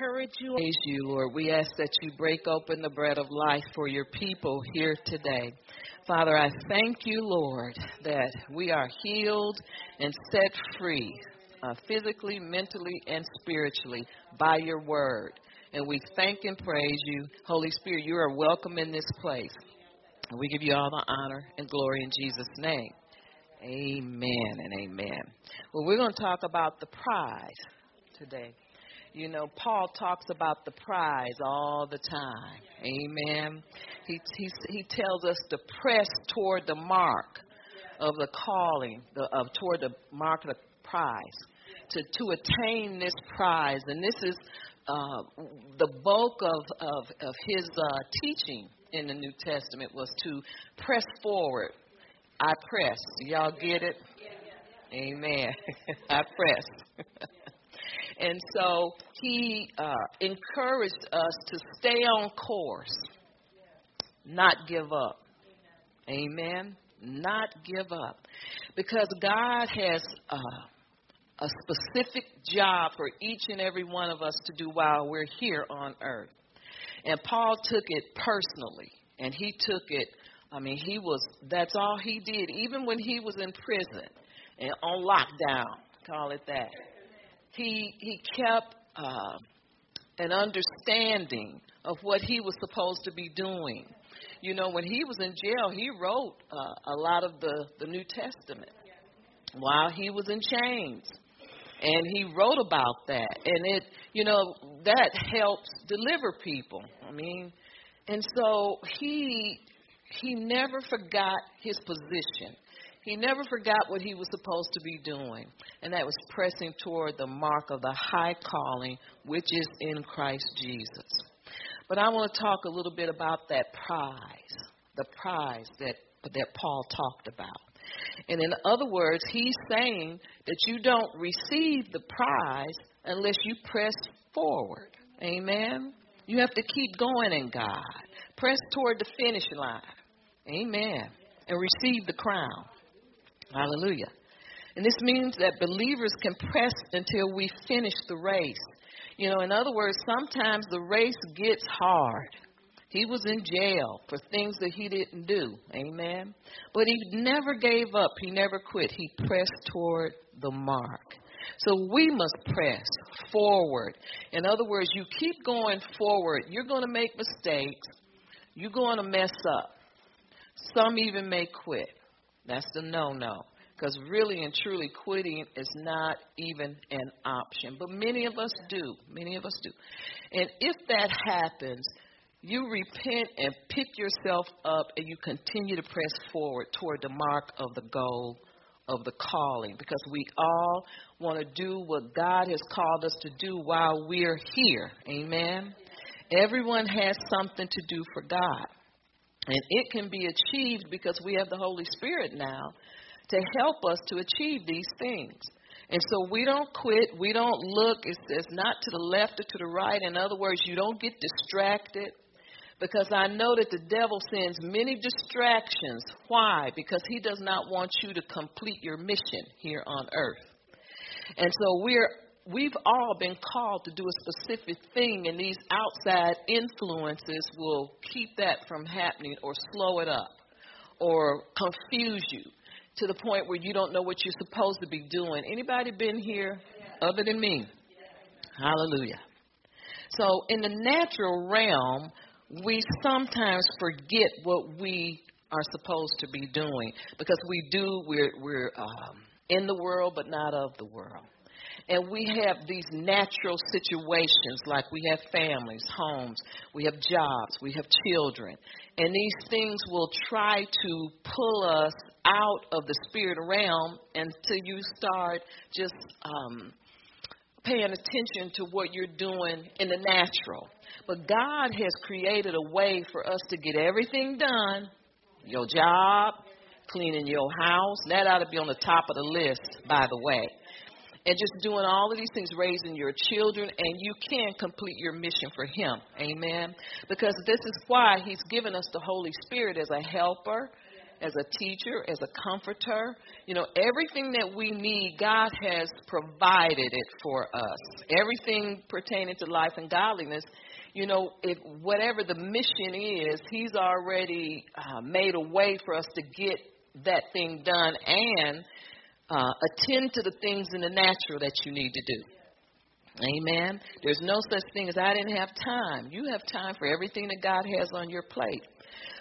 encourage you. Praise you, Lord. We ask that you break open the bread of life for your people here today. Father, I thank you, Lord, that we are healed and set free, uh, physically, mentally, and spiritually by your word. And we thank and praise you. Holy Spirit, you are welcome in this place. And we give you all the honor and glory in Jesus' name. Amen and amen. Well, we're going to talk about the prize today. You know, Paul talks about the prize all the time. Amen. He, he, he tells us to press toward the mark of the calling, the, of, toward the mark of the prize, to, to attain this prize. And this is uh, the bulk of, of, of his uh, teaching in the New Testament was to press forward. I press. Y'all get it? Amen. I press. And so he uh, encouraged us to stay on course, not give up. Amen. Not give up. Because God has uh, a specific job for each and every one of us to do while we're here on earth. And Paul took it personally, and he took it. I mean, he was, that's all he did, even when he was in prison and on lockdown, call it that he he kept uh, an understanding of what he was supposed to be doing. You know, when he was in jail, he wrote uh, a lot of the the New Testament while he was in chains, and he wrote about that, and it you know that helps deliver people. I mean, and so he he never forgot his position. He never forgot what he was supposed to be doing, and that was pressing toward the mark of the high calling, which is in Christ Jesus. But I want to talk a little bit about that prize, the prize that, that Paul talked about. And in other words, he's saying that you don't receive the prize unless you press forward. Amen? You have to keep going in God. Press toward the finish line. Amen. And receive the crown. Hallelujah. And this means that believers can press until we finish the race. You know, in other words, sometimes the race gets hard. He was in jail for things that he didn't do. Amen. But he never gave up. He never quit. He pressed toward the mark. So we must press forward. In other words, you keep going forward. You're going to make mistakes. You're going to mess up. Some even may quit. That's the no no. Because really and truly, quitting is not even an option. But many of us do. Many of us do. And if that happens, you repent and pick yourself up and you continue to press forward toward the mark of the goal of the calling because we all want to do what God has called us to do while we're here. Amen. Everyone has something to do for God. And it can be achieved because we have the Holy Spirit now to help us to achieve these things. And so we don't quit. We don't look. It's, it's not to the left or to the right. In other words, you don't get distracted because I know that the devil sends many distractions. Why? Because he does not want you to complete your mission here on earth. And so we're we've all been called to do a specific thing, and these outside influences will keep that from happening or slow it up or confuse you to the point where you don't know what you're supposed to be doing. Anybody been here other than me? Hallelujah. So in the natural realm, we sometimes forget what we are supposed to be doing because we do we're we're um, in the world but not of the world and we have these natural situations like we have families, homes, we have jobs, we have children. And these things will try to pull us out of the spirit realm until you start just um, paying attention to what you're doing in the natural. But God has created a way for us to get everything done your job, cleaning your house. That ought to be on the top of the list, by the way and just doing all of these things, raising your children, and you can complete your mission for Him. Amen. Because this is why He's given us the Holy Spirit as a helper as a teacher, as a comforter. You know, everything that we need, God has provided it for us. Everything pertaining to life and godliness. You know, if whatever the mission is, He's already uh, made a way for us to get that thing done and uh, attend to the things in the natural that you need to do. Amen. There's no such thing as I didn't have time. You have time for everything that God has on your plate.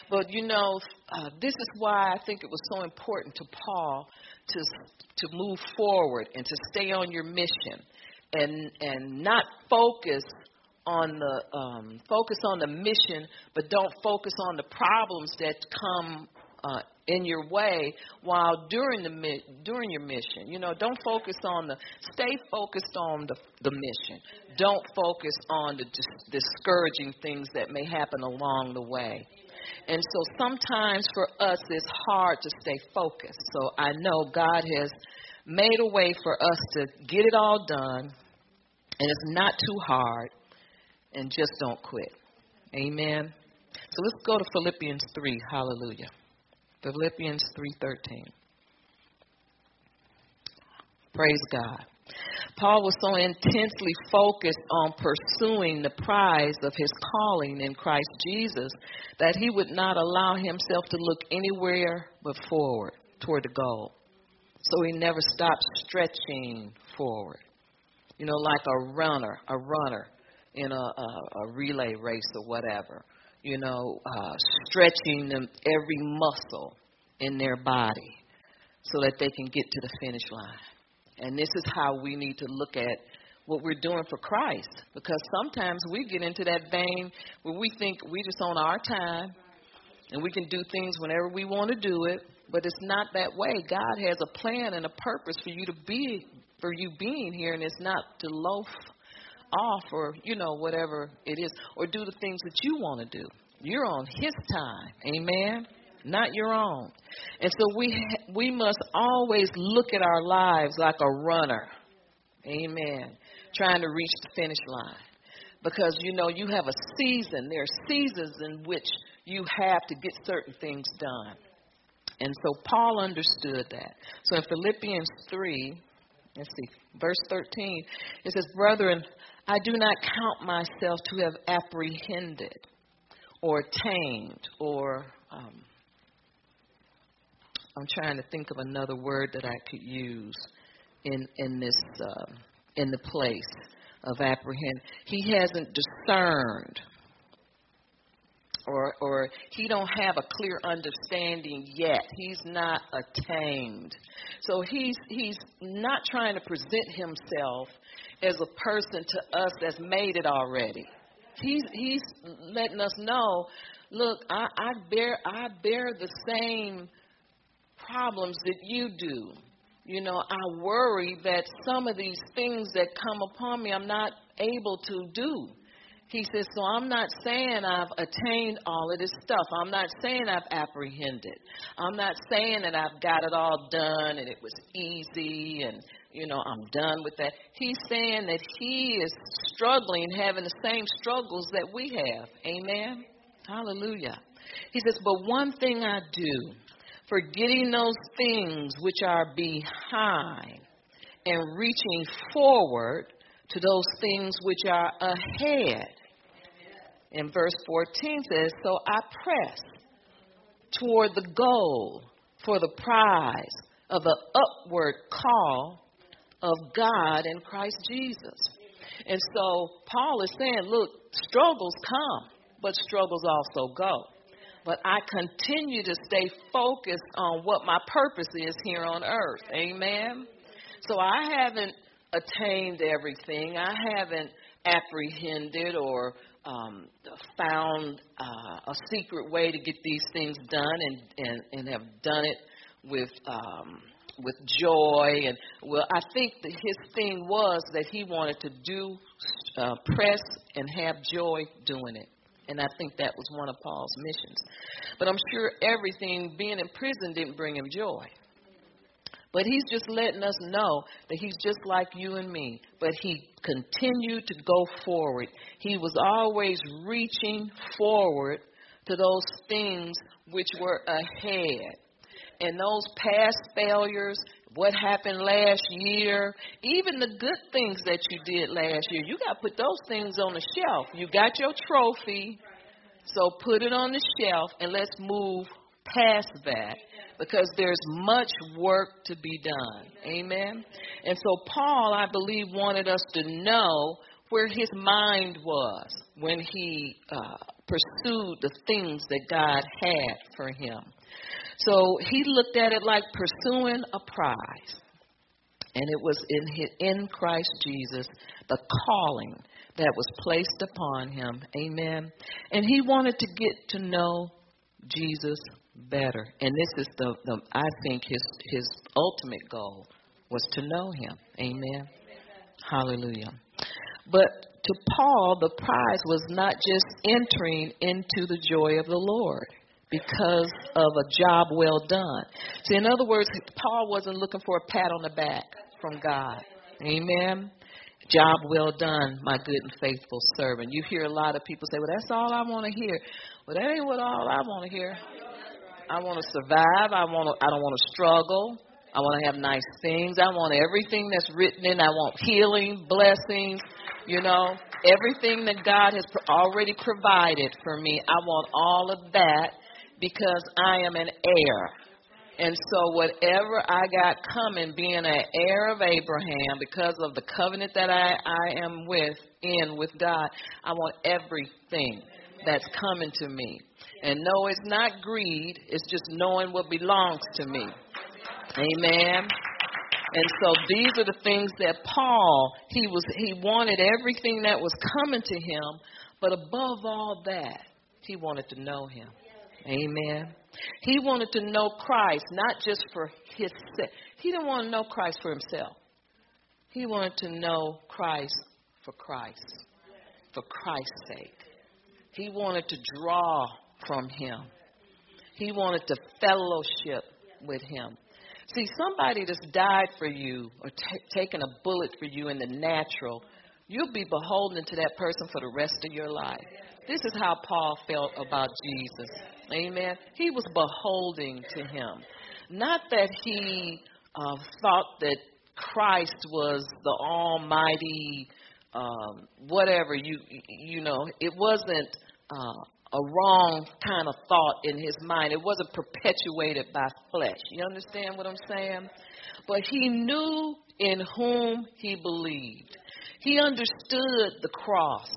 But you know, uh, this is why I think it was so important to Paul to to move forward and to stay on your mission, and and not focus on the um, focus on the mission, but don't focus on the problems that come uh, in your way while during the during your mission. You know, don't focus on the stay focused on the the mission. Don't focus on the dis- discouraging things that may happen along the way. And so sometimes for us it's hard to stay focused. So I know God has made a way for us to get it all done and it's not too hard and just don't quit. Amen. So let's go to Philippians 3. Hallelujah. Philippians 3:13. Praise God. Paul was so intensely focused on pursuing the prize of his calling in Christ Jesus that he would not allow himself to look anywhere but forward toward the goal. So he never stopped stretching forward. You know, like a runner, a runner in a, a, a relay race or whatever you know, uh, stretching them every muscle in their body so that they can get to the finish line. And this is how we need to look at what we're doing for Christ because sometimes we get into that vein where we think we just on our time and we can do things whenever we want to do it, but it's not that way. God has a plan and a purpose for you to be for you being here and it's not to loaf off or, you know, whatever it is, or do the things that you want to do. You're on His time. Amen? Not your own. And so we we must always look at our lives like a runner. Amen. Trying to reach the finish line. Because you know you have a season. There are seasons in which you have to get certain things done. And so Paul understood that. So in Philippians 3, let's see, verse 13, it says, Brethren, I do not count myself to have apprehended or attained or um, I'm trying to think of another word that I could use in in this uh, in the place of apprehend. He hasn't discerned or or he don't have a clear understanding yet. He's not attained. So he's he's not trying to present himself as a person to us that's made it already. He's he's letting us know, look, I, I bear I bear the same problems that you do. You know, I worry that some of these things that come upon me I'm not able to do. He says, so I'm not saying I've attained all of this stuff. I'm not saying I've apprehended. I'm not saying that I've got it all done and it was easy and you know, I'm done with that. He's saying that he is struggling, having the same struggles that we have. Amen? Hallelujah. He says, But one thing I do, forgetting those things which are behind and reaching forward to those things which are ahead. In verse 14 says, So I press toward the goal for the prize of the upward call of God in Christ Jesus. And so Paul is saying, look, struggles come, but struggles also go. But I continue to stay focused on what my purpose is here on earth. Amen. So I haven't attained everything. I haven't apprehended or um, found uh, a secret way to get these things done and, and, and have done it with um, with joy. And well i think that his thing was that he wanted to do uh, press and have joy doing it. And i think that was one of paul's missions. But i'm sure everything being in prison didn't bring him joy but he's just letting us know that he's just like you and me. But he continued to go forward. He was always reaching forward to those things which were ahead. And those past failures, what happened last year, even the good things that you did last year, you got to put those things on the shelf. You got your trophy, so put it on the shelf and let's move past that because there's much work to be done. Amen. And so Paul, I believe, wanted us to know where his mind was when he uh, pursued the things that God had for him. So he looked at it like pursuing a prize. And it was in, his, in Christ Jesus, the calling that was placed upon him. Amen. And he wanted to get to know Jesus better. And this is the, the I think his his ultimate goal was to know him. Amen. Hallelujah. But to Paul, the prize was not just entering into the joy of the Lord because of a job well done. See, in other words, Paul wasn't looking for a pat on the back from God. Amen. Job well done, my good and faithful servant. You hear a lot of people say, Well, that's all I want to hear. Well, that ain't what all I want to hear. I want to survive. I want to. I don't want to struggle. I want to have nice things. I want everything that's written in. I want healing, blessings. You know, everything that God has already provided for me. I want all of that because I am an heir. And so, whatever I got coming, being an heir of Abraham, because of the covenant that I, I am with in with God, I want everything that's coming to me. And no, it's not greed, it's just knowing what belongs to me. Amen. And so these are the things that Paul, he was he wanted everything that was coming to him, but above all that, he wanted to know him. Amen. He wanted to know Christ, not just for his sake. He didn't want to know Christ for himself. He wanted to know Christ for Christ, for Christ's sake. He wanted to draw from him. He wanted to fellowship with him. See, somebody that's died for you or t- taken a bullet for you in the natural, you'll be beholden to that person for the rest of your life. This is how Paul felt about Jesus. Amen. He was beholding to him. Not that he uh, thought that Christ was the almighty um, whatever you you know it wasn't uh, a wrong kind of thought in his mind. It wasn't perpetuated by flesh. You understand what I'm saying? But he knew in whom he believed. He understood the cross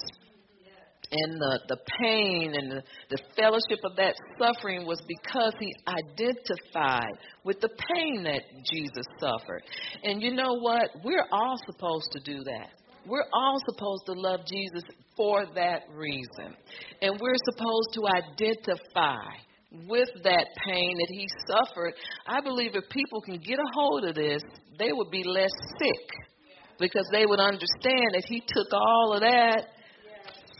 and the, the pain and the, the fellowship of that suffering was because he identified with the pain that Jesus suffered. And you know what? We're all supposed to do that. We're all supposed to love Jesus for that reason. And we're supposed to identify with that pain that he suffered. I believe if people can get a hold of this, they would be less sick because they would understand that he took all of that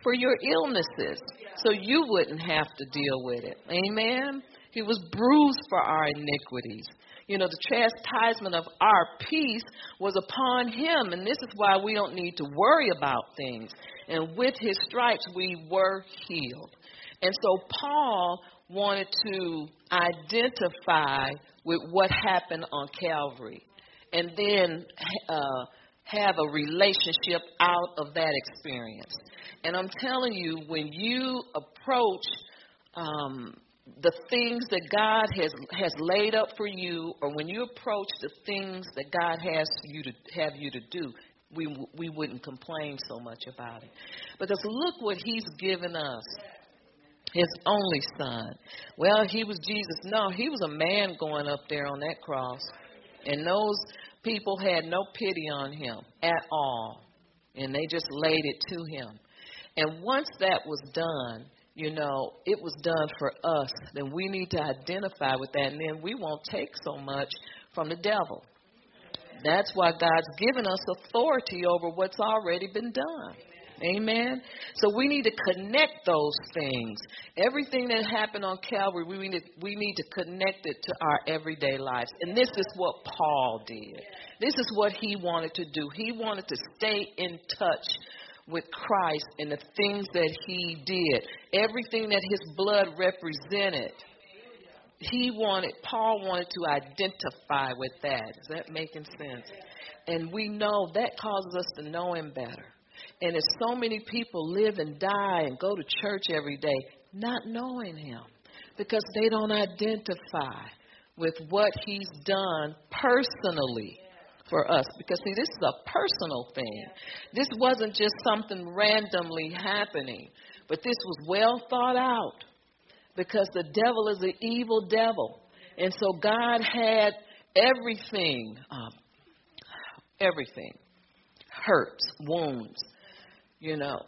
for your illnesses so you wouldn't have to deal with it. Amen. He was bruised for our iniquities. You know, the chastisement of our peace was upon him, and this is why we don't need to worry about things. And with his stripes, we were healed. And so Paul wanted to identify with what happened on Calvary and then uh, have a relationship out of that experience. And I'm telling you, when you approach um, the things that God has has laid up for you, or when you approach the things that God has you to have you to do, we we wouldn't complain so much about it. Because look what He's given us. His only son. Well, he was Jesus. No, he was a man going up there on that cross. And those people had no pity on him at all. And they just laid it to him. And once that was done, you know, it was done for us, then we need to identify with that, and then we won't take so much from the devil. That's why God's given us authority over what's already been done. Amen. So we need to connect those things. Everything that happened on Calvary, we need, to, we need to connect it to our everyday lives. And this is what Paul did. This is what he wanted to do. He wanted to stay in touch with Christ and the things that he did, everything that his blood represented. he wanted, Paul wanted to identify with that. Is that making sense? And we know that causes us to know him better. And if so many people live and die and go to church every day not knowing him because they don't identify with what he's done personally for us. Because, see, this is a personal thing. This wasn't just something randomly happening, but this was well thought out because the devil is an evil devil. And so God had everything, um, everything hurts, wounds, you know.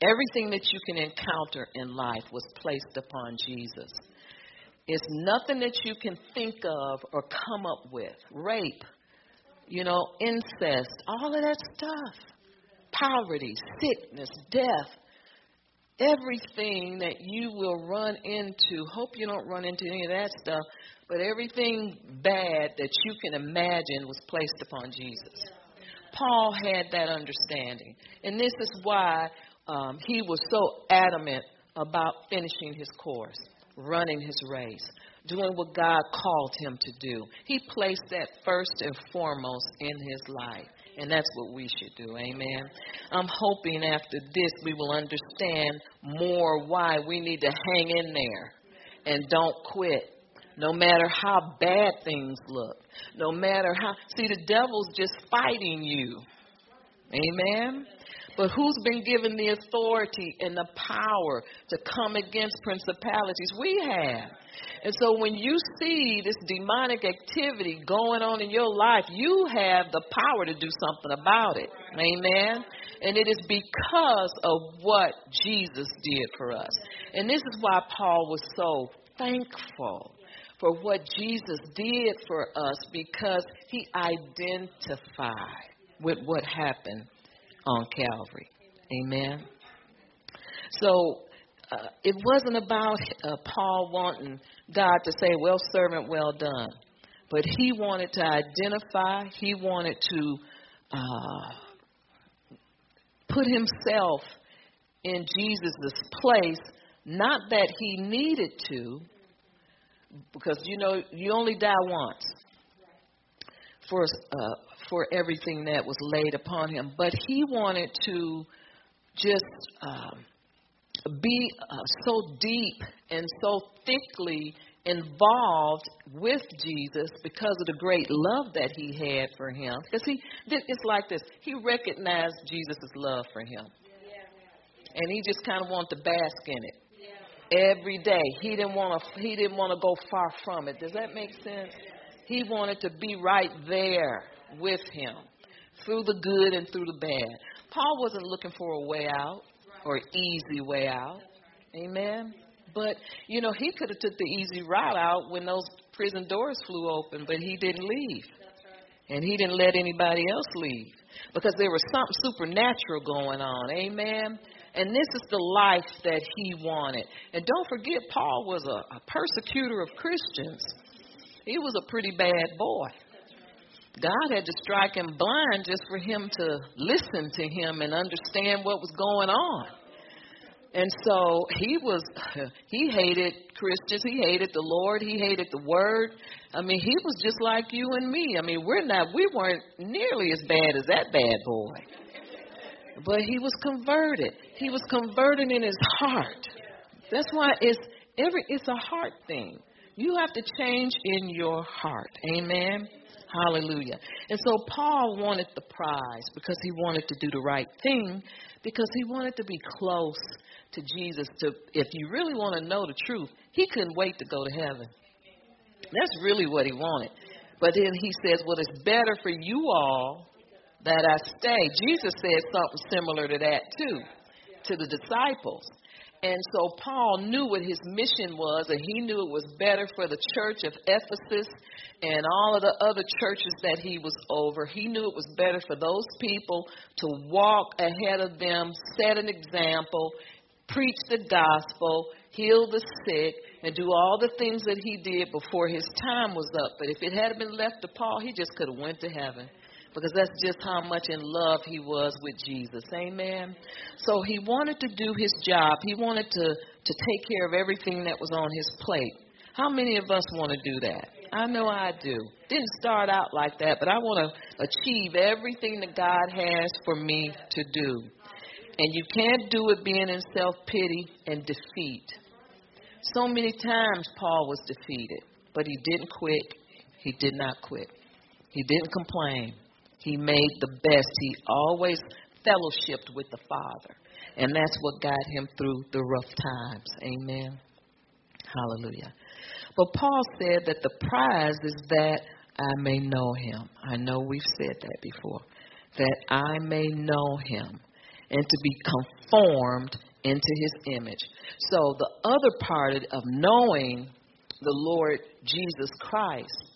Everything that you can encounter in life was placed upon Jesus. It's nothing that you can think of or come up with. Rape, you know, incest, all of that stuff. Poverty, sickness, death. Everything that you will run into, hope you don't run into any of that stuff, but everything bad that you can imagine was placed upon Jesus. Paul had that understanding. And this is why um, he was so adamant about finishing his course, running his race, doing what God called him to do. He placed that first and foremost in his life. And that's what we should do. Amen. I'm hoping after this we will understand more why we need to hang in there and don't quit. No matter how bad things look. No matter how. See, the devil's just fighting you. Amen. But who's been given the authority and the power to come against principalities? We have. And so when you see this demonic activity going on in your life, you have the power to do something about it. Amen. And it is because of what Jesus did for us. And this is why Paul was so thankful for what Jesus did for us because he identified with what happened on Calvary. Amen. So uh, it wasn't about uh, Paul wanting God to say, Well, servant, well done. But he wanted to identify, he wanted to uh, put himself in Jesus' place, not that he needed to, because you know, you only die once for for everything that was laid upon him. But he wanted to just um, be uh, so deep and so thickly involved with Jesus because of the great love that he had for him. Because he, it's like this: he recognized Jesus' love for him, and he just kind of wanted to bask in it every day. He didn't want to. He didn't want to go far from it. Does that make sense? He wanted to be right there with him through the good and through the bad. Paul wasn't looking for a way out or easy way out. Amen. But you know, he could have took the easy route out when those prison doors flew open, but he didn't leave. And he didn't let anybody else leave because there was something supernatural going on. Amen. And this is the life that he wanted. And don't forget, Paul was a, a persecutor of Christians. He was a pretty bad boy. God had to strike him blind just for him to listen to him and understand what was going on. And so he was, he hated Christians. He hated the Lord. He hated the Word. I mean, he was just like you and me. I mean, we're not, we weren't nearly as bad as that bad boy. But he was converted. He was converted in his heart. That's why it's every, it's a heart thing. You have to change in your heart. Amen. Hallelujah. And so Paul wanted the prize because he wanted to do the right thing, because he wanted to be close to Jesus. To if you really want to know the truth, he couldn't wait to go to heaven. That's really what he wanted. But then he says, Well, it's better for you all that I stay. Jesus said something similar to that too, to the disciples. And so Paul knew what his mission was, and he knew it was better for the church of Ephesus and all of the other churches that he was over. He knew it was better for those people to walk ahead of them, set an example, preach the gospel, heal the sick, and do all the things that he did before his time was up. But if it had been left to Paul, he just could have went to heaven because that's just how much in love he was with Jesus. Amen. So he wanted to do his job. He wanted to to take care of everything that was on his plate. How many of us want to do that? I know I do. Didn't start out like that, but I want to achieve everything that God has for me to do. And you can't do it being in self pity and defeat. So many times Paul was defeated, but he didn't quit. He did not quit. He didn't complain. He made the best. He always fellowshipped with the Father. And that's what got him through the rough times. Amen. Hallelujah. But Paul said that the prize is that I may know him. I know we've said that before. That I may know him and to be conformed into his image. So the other part of knowing the Lord Jesus Christ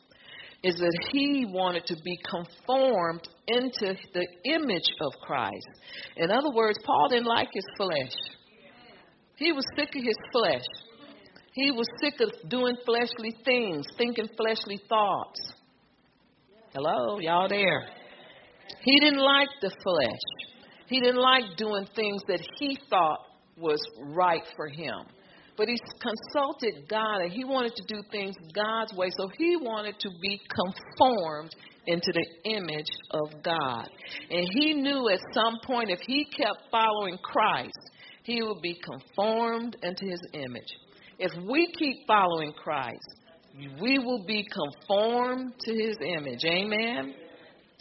is that he wanted to be conformed into the image of Christ. In other words, Paul didn't like his flesh. He was sick of his flesh. He was sick of doing fleshly things, thinking fleshly thoughts. Hello, y'all there? He didn't like the flesh. He didn't like doing things that he thought was right for him. But he consulted God and he wanted to do things God's way. So he wanted to be conformed into the image of God. And he knew at some point if he kept following Christ, he would be conformed into his image. If we keep following Christ, we will be conformed to his image. Amen.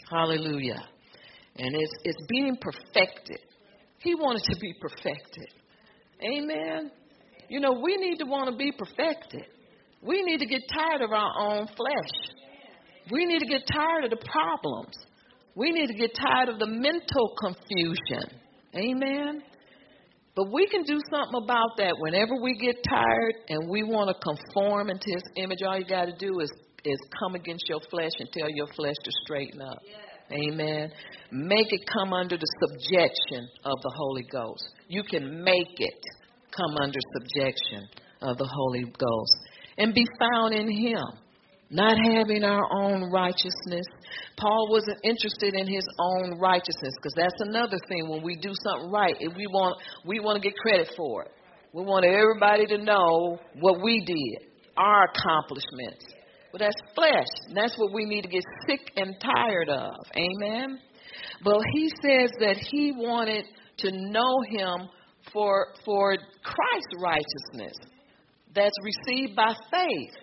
Hallelujah. And it's it's being perfected. He wanted to be perfected. Amen. You know, we need to want to be perfected. We need to get tired of our own flesh. We need to get tired of the problems. We need to get tired of the mental confusion. Amen. But we can do something about that whenever we get tired and we want to conform into his image. All you got to do is is come against your flesh and tell your flesh to straighten up. Amen. Make it come under the subjection of the Holy Ghost. You can make it come under subjection of the Holy Ghost and be found in Him, not having our own righteousness. Paul wasn't interested in his own righteousness because that's another thing. When we do something right, if we want we want to get credit for it. We want everybody to know what we did, our accomplishments. But that's flesh. And that's what we need to get sick and tired of. Amen. But he says that he wanted to know him for, for Christ's righteousness that's received by faith,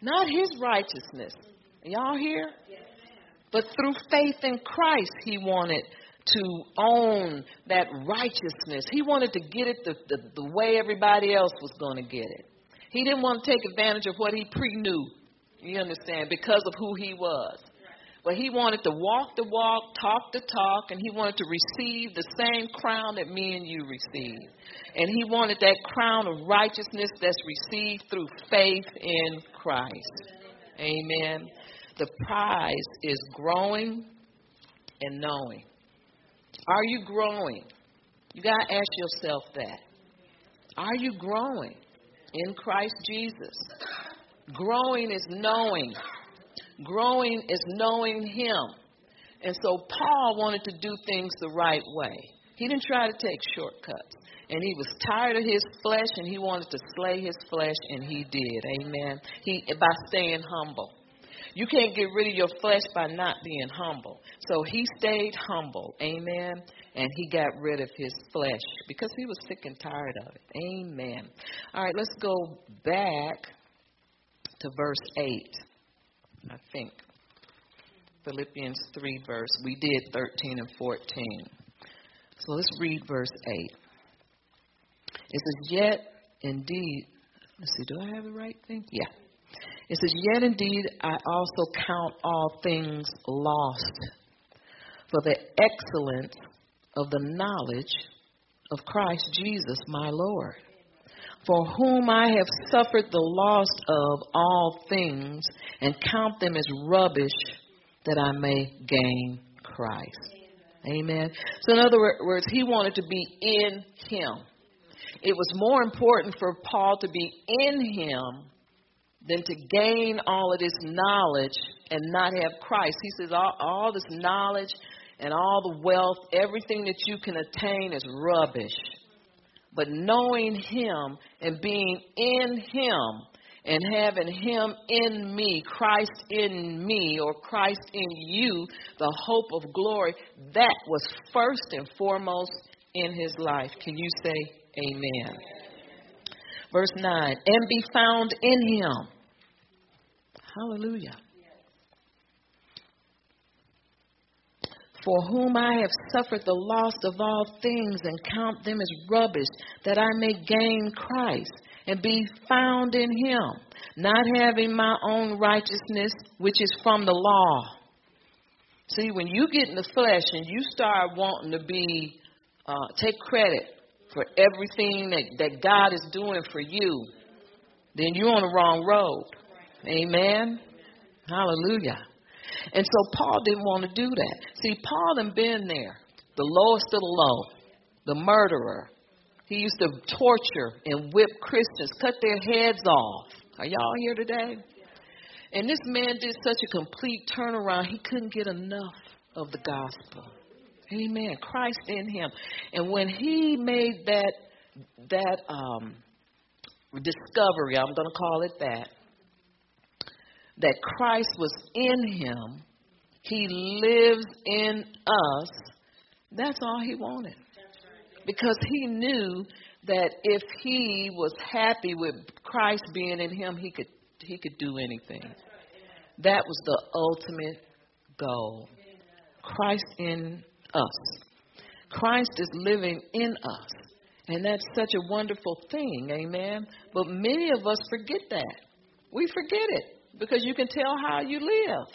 not his righteousness. Y'all hear? But through faith in Christ, he wanted to own that righteousness. He wanted to get it the, the, the way everybody else was going to get it. He didn't want to take advantage of what he pre knew, you understand, because of who he was. But he wanted to walk the walk, talk the talk, and he wanted to receive the same crown that me and you receive. And he wanted that crown of righteousness that's received through faith in Christ. Amen. The prize is growing and knowing. Are you growing? You got to ask yourself that. Are you growing in Christ Jesus? Growing is knowing. Growing is knowing Him. And so Paul wanted to do things the right way. He didn't try to take shortcuts. And he was tired of his flesh and he wanted to slay his flesh and he did. Amen. He by staying humble. You can't get rid of your flesh by not being humble. So he stayed humble. Amen. And he got rid of his flesh because he was sick and tired of it. Amen. All right, let's go back to verse 8. I think. Philippians 3, verse. We did 13 and 14. So let's read verse 8. It says, Yet indeed, let's see, do I have the right thing? Yeah. It says, Yet indeed I also count all things lost for the excellence of the knowledge of Christ Jesus my Lord for whom I have suffered the loss of all things, and count them as rubbish, that I may gain Christ. Amen. So, in other words, he wanted to be in him. It was more important for Paul to be in him than to gain all of this knowledge and not have Christ. He says, all, all this knowledge and all the wealth, everything that you can attain is rubbish but knowing Him and being in Him and having him in me, Christ in me, or Christ in you, the hope of glory, that was first and foremost in his life. Can you say amen? Verse 9, and be found in him. Hallelujah. For whom I have suffered the loss of all things and count them as rubbish, that I may gain Christ and be found in him, not having my own righteousness, which is from the law. See, when you get in the flesh and you start wanting to be, uh, take credit for everything that, that God is doing for you, then you're on the wrong road. Amen. Hallelujah. And so Paul didn't want to do that. See, Paul had been there, the lowest of the low, the murderer. He used to torture and whip Christians, cut their heads off. Are y'all here today? And this man did such a complete turnaround, he couldn't get enough of the gospel. Amen. Christ in him. And when he made that that um, discovery, I'm going to call it that, that Christ was in him, he lives in us, that's all he wanted. Because he knew that if he was happy with Christ being in him, he could he could do anything. That was the ultimate goal. Christ in us. Christ is living in us. And that's such a wonderful thing, amen. But many of us forget that. We forget it because you can tell how you live.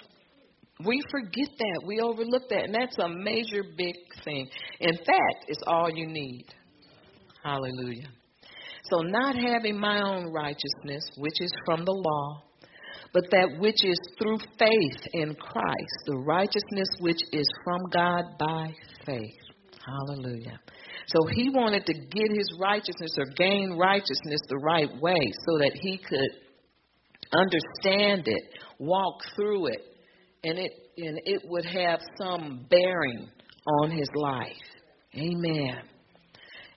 We forget that. We overlook that. And that's a major big thing. In fact, it's all you need. Hallelujah. So, not having my own righteousness, which is from the law, but that which is through faith in Christ, the righteousness which is from God by faith. Hallelujah. So he wanted to get his righteousness or gain righteousness the right way so that he could understand it, walk through it, and it and it would have some bearing on his life. Amen.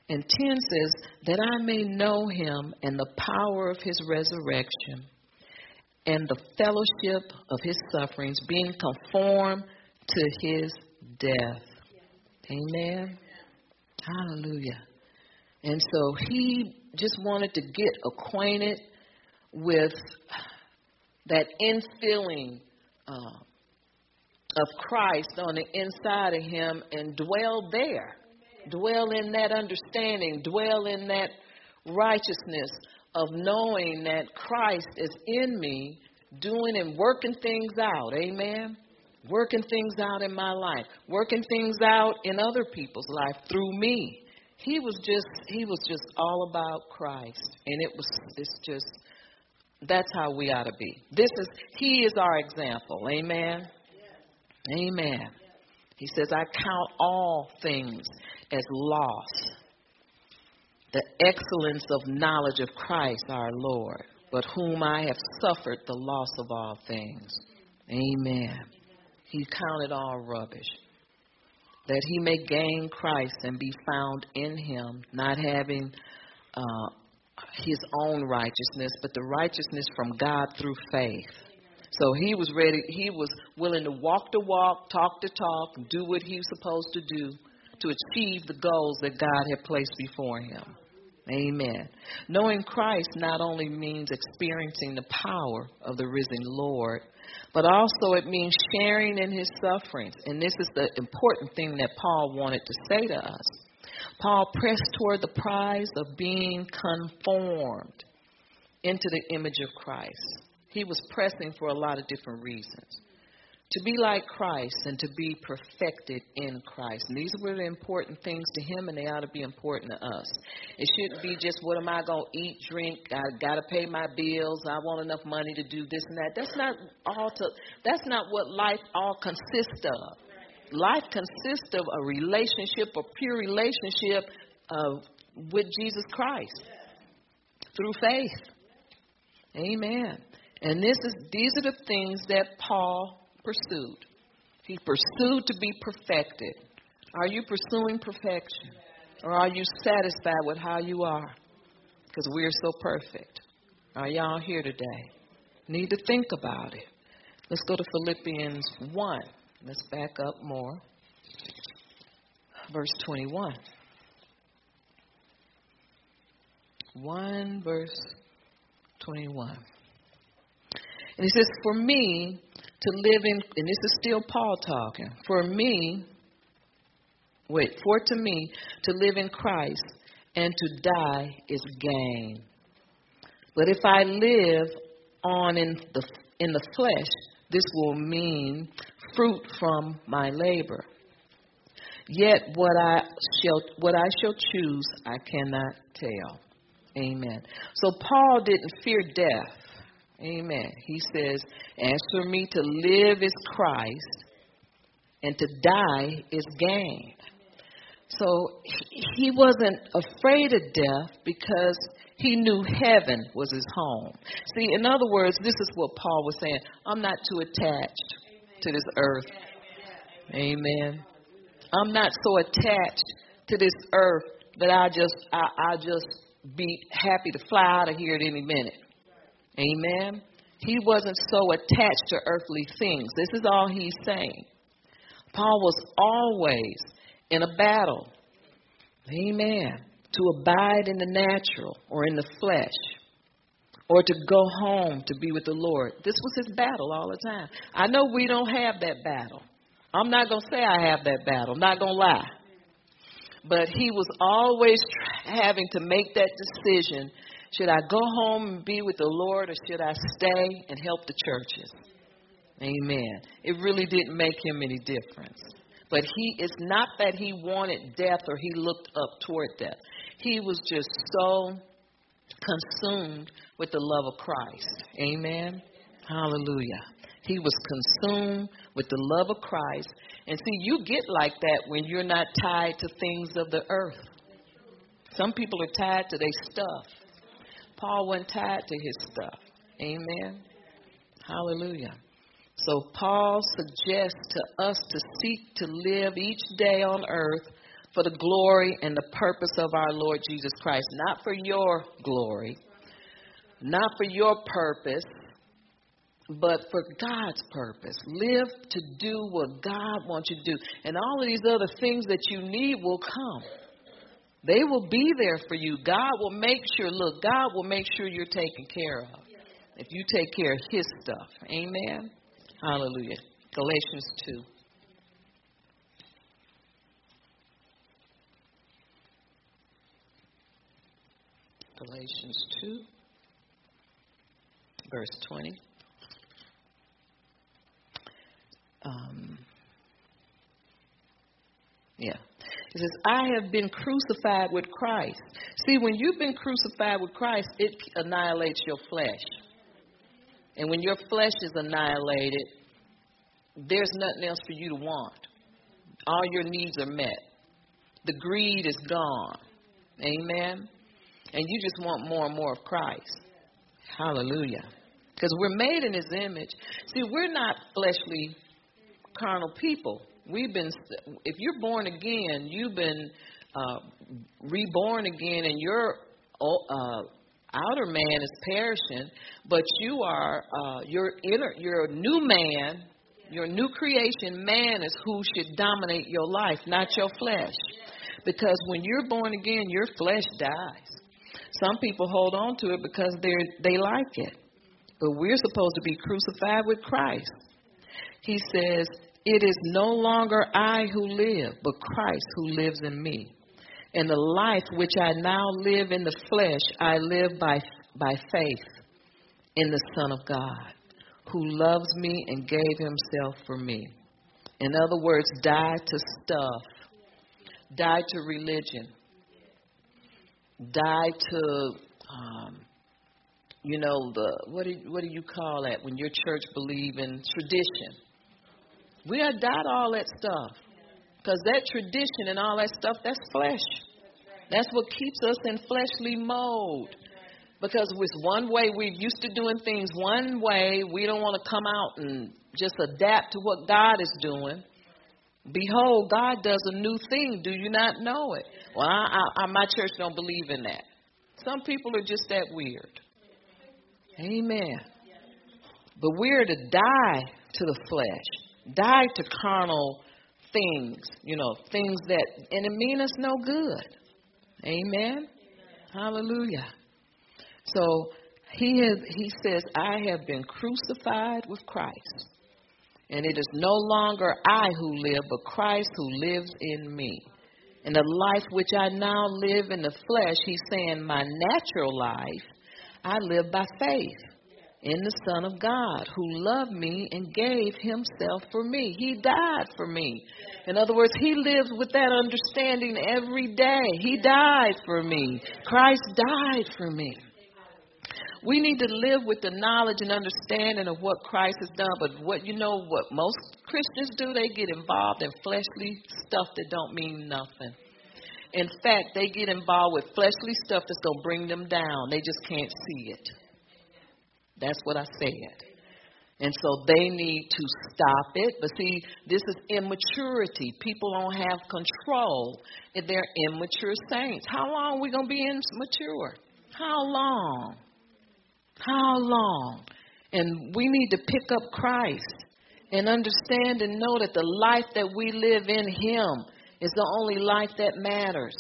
And 10 says, That I may know him and the power of his resurrection and the fellowship of his sufferings, being conformed to his death. Amen. Hallelujah. And so he just wanted to get acquainted with that infilling uh, of Christ on the inside of him and dwell there. Dwell in that understanding, dwell in that righteousness of knowing that Christ is in me, doing and working things out. Amen. Working things out in my life, working things out in other people's life through me. He was just he was just all about Christ. And it was it's just that's how we ought to be. This is He is our example. Amen. Amen. He says, I count all things as loss. The excellence of knowledge of Christ our Lord, but whom I have suffered the loss of all things. Amen. He counted all rubbish. That he may gain Christ and be found in him, not having uh, his own righteousness, but the righteousness from God through faith. So he was ready, he was willing to walk the walk, talk the talk, do what he was supposed to do to achieve the goals that God had placed before him. Amen. Knowing Christ not only means experiencing the power of the risen Lord, but also it means sharing in his sufferings. And this is the important thing that Paul wanted to say to us. Paul pressed toward the prize of being conformed into the image of Christ. He was pressing for a lot of different reasons. To be like Christ and to be perfected in Christ. And these were the important things to him, and they ought to be important to us. It shouldn't be just what am I going to eat, drink? I got to pay my bills. I want enough money to do this and that. That's not all. To, that's not what life all consists of. Life consists of a relationship, a pure relationship of, with Jesus Christ through faith. Amen. And this is these are the things that Paul pursued. He pursued to be perfected. Are you pursuing perfection? Or are you satisfied with how you are? Because we are so perfect. Are y'all here today? Need to think about it. Let's go to Philippians 1. Let's back up more. Verse 21. 1 verse 21. And he says, For me to live in, and this is still Paul talking, for me, wait, for to me to live in Christ and to die is gain. But if I live on in the, in the flesh, this will mean fruit from my labor. Yet what I shall what I shall choose I cannot tell. Amen. So Paul didn't fear death. Amen. He says, As for me to live is Christ, and to die is gain. So he wasn't afraid of death because he knew heaven was his home. See, in other words, this is what Paul was saying I'm not too attached to this earth. Amen. I'm not so attached to this earth that I just I, I just be happy to fly out of here at any minute. Amen. He wasn't so attached to earthly things. This is all he's saying. Paul was always in a battle. Amen. To abide in the natural or in the flesh or to go home to be with the Lord. This was his battle all the time. I know we don't have that battle. I'm not going to say I have that battle. I'm not going to lie. But he was always having to make that decision should I go home and be with the Lord or should I stay and help the churches? Amen. It really didn't make him any difference. But he it's not that he wanted death or he looked up toward death. He was just so consumed with the love of Christ. Amen. Hallelujah. He was consumed with the love of Christ. And see, you get like that when you're not tied to things of the earth. Some people are tied to their stuff. Paul wasn't tied to his stuff. Amen. Hallelujah. So Paul suggests to us to seek to live each day on earth for the glory and the purpose of our Lord Jesus Christ, not for your glory, not for your purpose, but for God's purpose. Live to do what God wants you to do. And all of these other things that you need will come. They will be there for you. God will make sure, look, God will make sure you're taken care of if you take care of His stuff. Amen. Hallelujah. Galatians 2. Galatians 2, verse 20. Um, yeah. It says, I have been crucified with Christ. See, when you've been crucified with Christ, it annihilates your flesh. And when your flesh is annihilated, there's nothing else for you to want. All your needs are met. The greed is gone. Amen. And you just want more and more of Christ. Hallelujah. Because we're made in his image. See, we're not fleshly, carnal people. We've been, if you're born again, you've been uh, reborn again, and your uh, outer man is perishing, but you are uh, your inner, your new man, your new creation man is who should dominate your life, not your flesh. Because when you're born again, your flesh dies. Some people hold on to it because they they like it, but we're supposed to be crucified with Christ. He says, "It is no longer I who live, but Christ who lives in me." And the life which I now live in the flesh, I live by, by faith in the Son of God, who loves me and gave himself for me. In other words, die to stuff, die to religion, die to, um, you know, the what do what do you call that when your church believe in tradition? We are to all that stuff because that tradition and all that stuff that's flesh. That's what keeps us in fleshly mode. Because with one way we're used to doing things one way, we don't want to come out and just adapt to what God is doing. Behold, God does a new thing. Do you not know it? Well, I, I, my church don't believe in that. Some people are just that weird. Amen. But we're to die to the flesh, die to carnal things, you know, things that, and it mean us no good. Amen. Hallelujah. So he has, he says, I have been crucified with Christ. And it is no longer I who live, but Christ who lives in me. And the life which I now live in the flesh, he's saying, my natural life, I live by faith in the Son of God who loved me and gave himself for me. He died for me. In other words, he lives with that understanding every day. He died for me. Christ died for me. We need to live with the knowledge and understanding of what Christ has done. But what you know, what most Christians do, they get involved in fleshly stuff that don't mean nothing. In fact, they get involved with fleshly stuff that's going to bring them down. They just can't see it. That's what I said. And so they need to stop it. But see, this is immaturity. People don't have control. They're immature saints. How long are we going to be immature? How long? How long? And we need to pick up Christ and understand and know that the life that we live in Him is the only life that matters.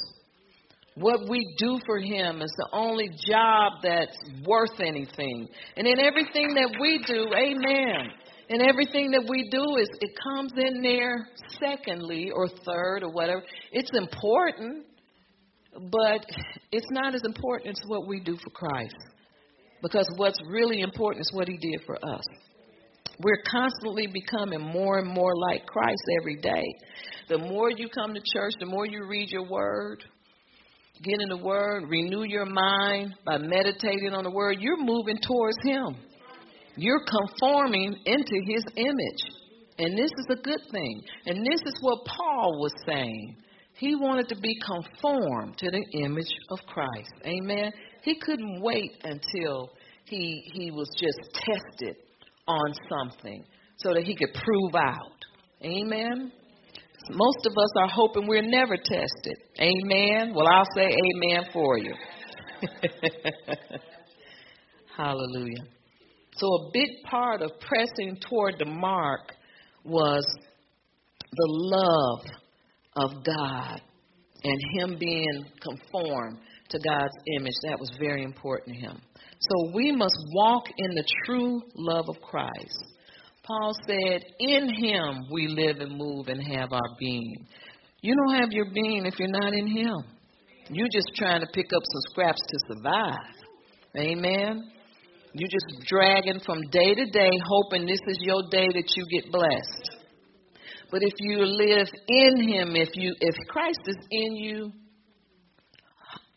What we do for Him is the only job that's worth anything. And in everything that we do, amen. And everything that we do is it comes in there secondly or third or whatever. It's important, but it's not as important as what we do for Christ. Because what's really important is what he did for us. We're constantly becoming more and more like Christ every day. The more you come to church, the more you read your word, get in the word, renew your mind by meditating on the word, you're moving towards him. You're conforming into his image. And this is a good thing. And this is what Paul was saying. He wanted to be conformed to the image of Christ. Amen. He couldn't wait until he he was just tested on something so that he could prove out. Amen. Most of us are hoping we're never tested. Amen. Well, I'll say amen for you. Hallelujah. So, a big part of pressing toward the mark was the love of God and Him being conformed to God's image. That was very important to Him. So, we must walk in the true love of Christ. Paul said, In him we live and move and have our being. You don't have your being if you're not in him. You're just trying to pick up some scraps to survive. Amen. You're just dragging from day to day, hoping this is your day that you get blessed. But if you live in him, if you if Christ is in you,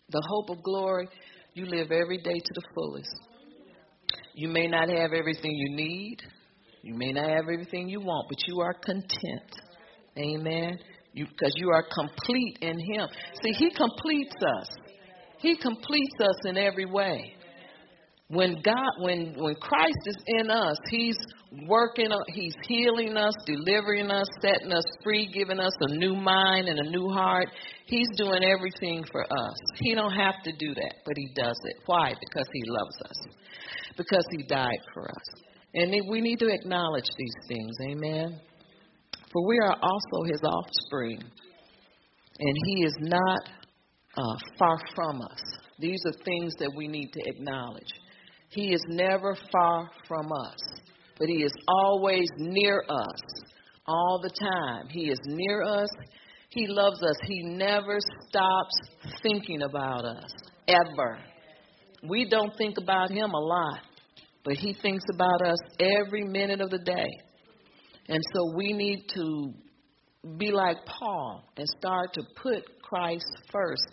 the hope of glory, you live every day to the fullest. You may not have everything you need. You may not have everything you want, but you are content. Amen. Because you, you are complete in Him. See, He completes us. He completes us in every way. When God, when when Christ is in us, He's working. He's healing us, delivering us, setting us free, giving us a new mind and a new heart. He's doing everything for us. He don't have to do that, but He does it. Why? Because He loves us. Because He died for us. And we need to acknowledge these things. Amen. For we are also his offspring. And he is not uh, far from us. These are things that we need to acknowledge. He is never far from us, but he is always near us all the time. He is near us. He loves us. He never stops thinking about us, ever. We don't think about him a lot. But He thinks about us every minute of the day. And so we need to be like Paul and start to put Christ first.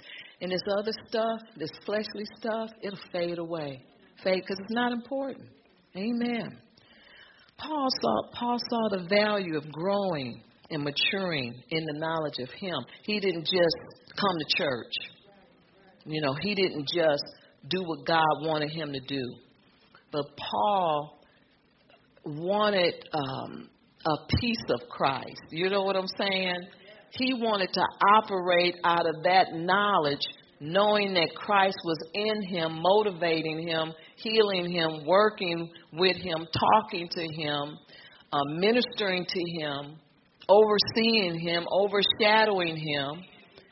And this other stuff, this fleshly stuff, it'll fade away. Fade because it's not important. Amen. Paul saw, Paul saw the value of growing and maturing in the knowledge of Him. He didn't just come to church. You know, he didn't just do what God wanted him to do but Paul wanted um, a piece of Christ. You know what I'm saying? He wanted to operate out of that knowledge knowing that Christ was in him, motivating him, healing him, working with him, talking to him, uh, ministering to him, overseeing him, overshadowing him.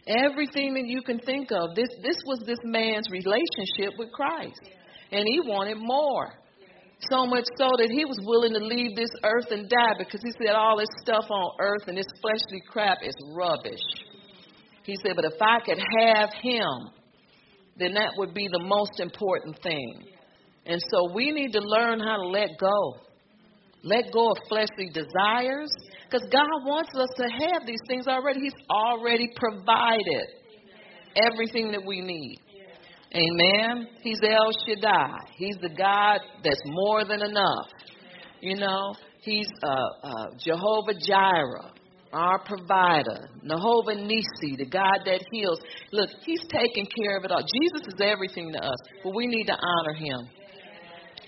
Everything that you can think of. This this was this man's relationship with Christ. And he wanted more. So much so that he was willing to leave this earth and die because he said all this stuff on earth and this fleshly crap is rubbish. He said, but if I could have him, then that would be the most important thing. And so we need to learn how to let go. Let go of fleshly desires because God wants us to have these things already. He's already provided everything that we need. Amen. He's El Shaddai. He's the God that's more than enough. You know, He's uh, uh, Jehovah Jireh, our provider. Jehovah Nisi, the God that heals. Look, He's taking care of it all. Jesus is everything to us, but we need to honor Him.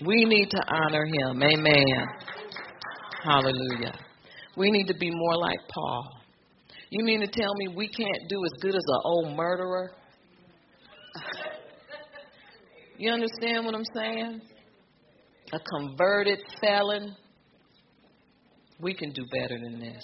We need to honor Him. Amen. Hallelujah. We need to be more like Paul. You mean to tell me we can't do as good as an old murderer? You understand what I'm saying? A converted felon. We can do better than this.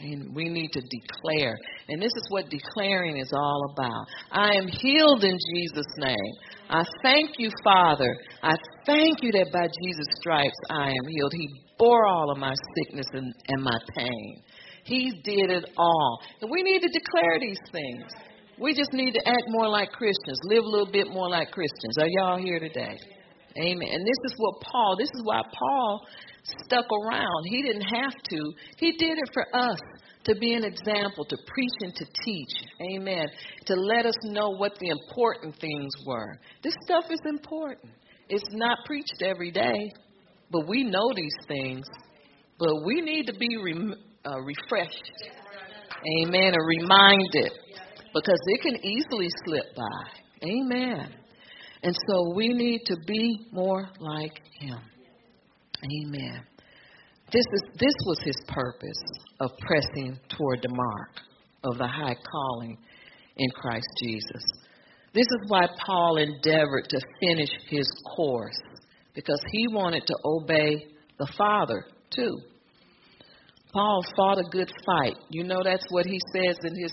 And we need to declare. And this is what declaring is all about. I am healed in Jesus' name. I thank you, Father. I thank you that by Jesus' stripes I am healed. He bore all of my sickness and, and my pain. He did it all. And we need to declare these things. We just need to act more like Christians, live a little bit more like Christians. Are y'all here today? Amen. And this is what Paul, this is why Paul stuck around. He didn't have to, he did it for us to be an example, to preach and to teach. Amen. To let us know what the important things were. This stuff is important. It's not preached every day, but we know these things. But we need to be re- uh, refreshed. Amen. And reminded because it can easily slip by. Amen. And so we need to be more like him. Amen. This is this was his purpose of pressing toward the mark of the high calling in Christ Jesus. This is why Paul endeavored to finish his course because he wanted to obey the Father too. Paul fought a good fight. You know that's what he says in his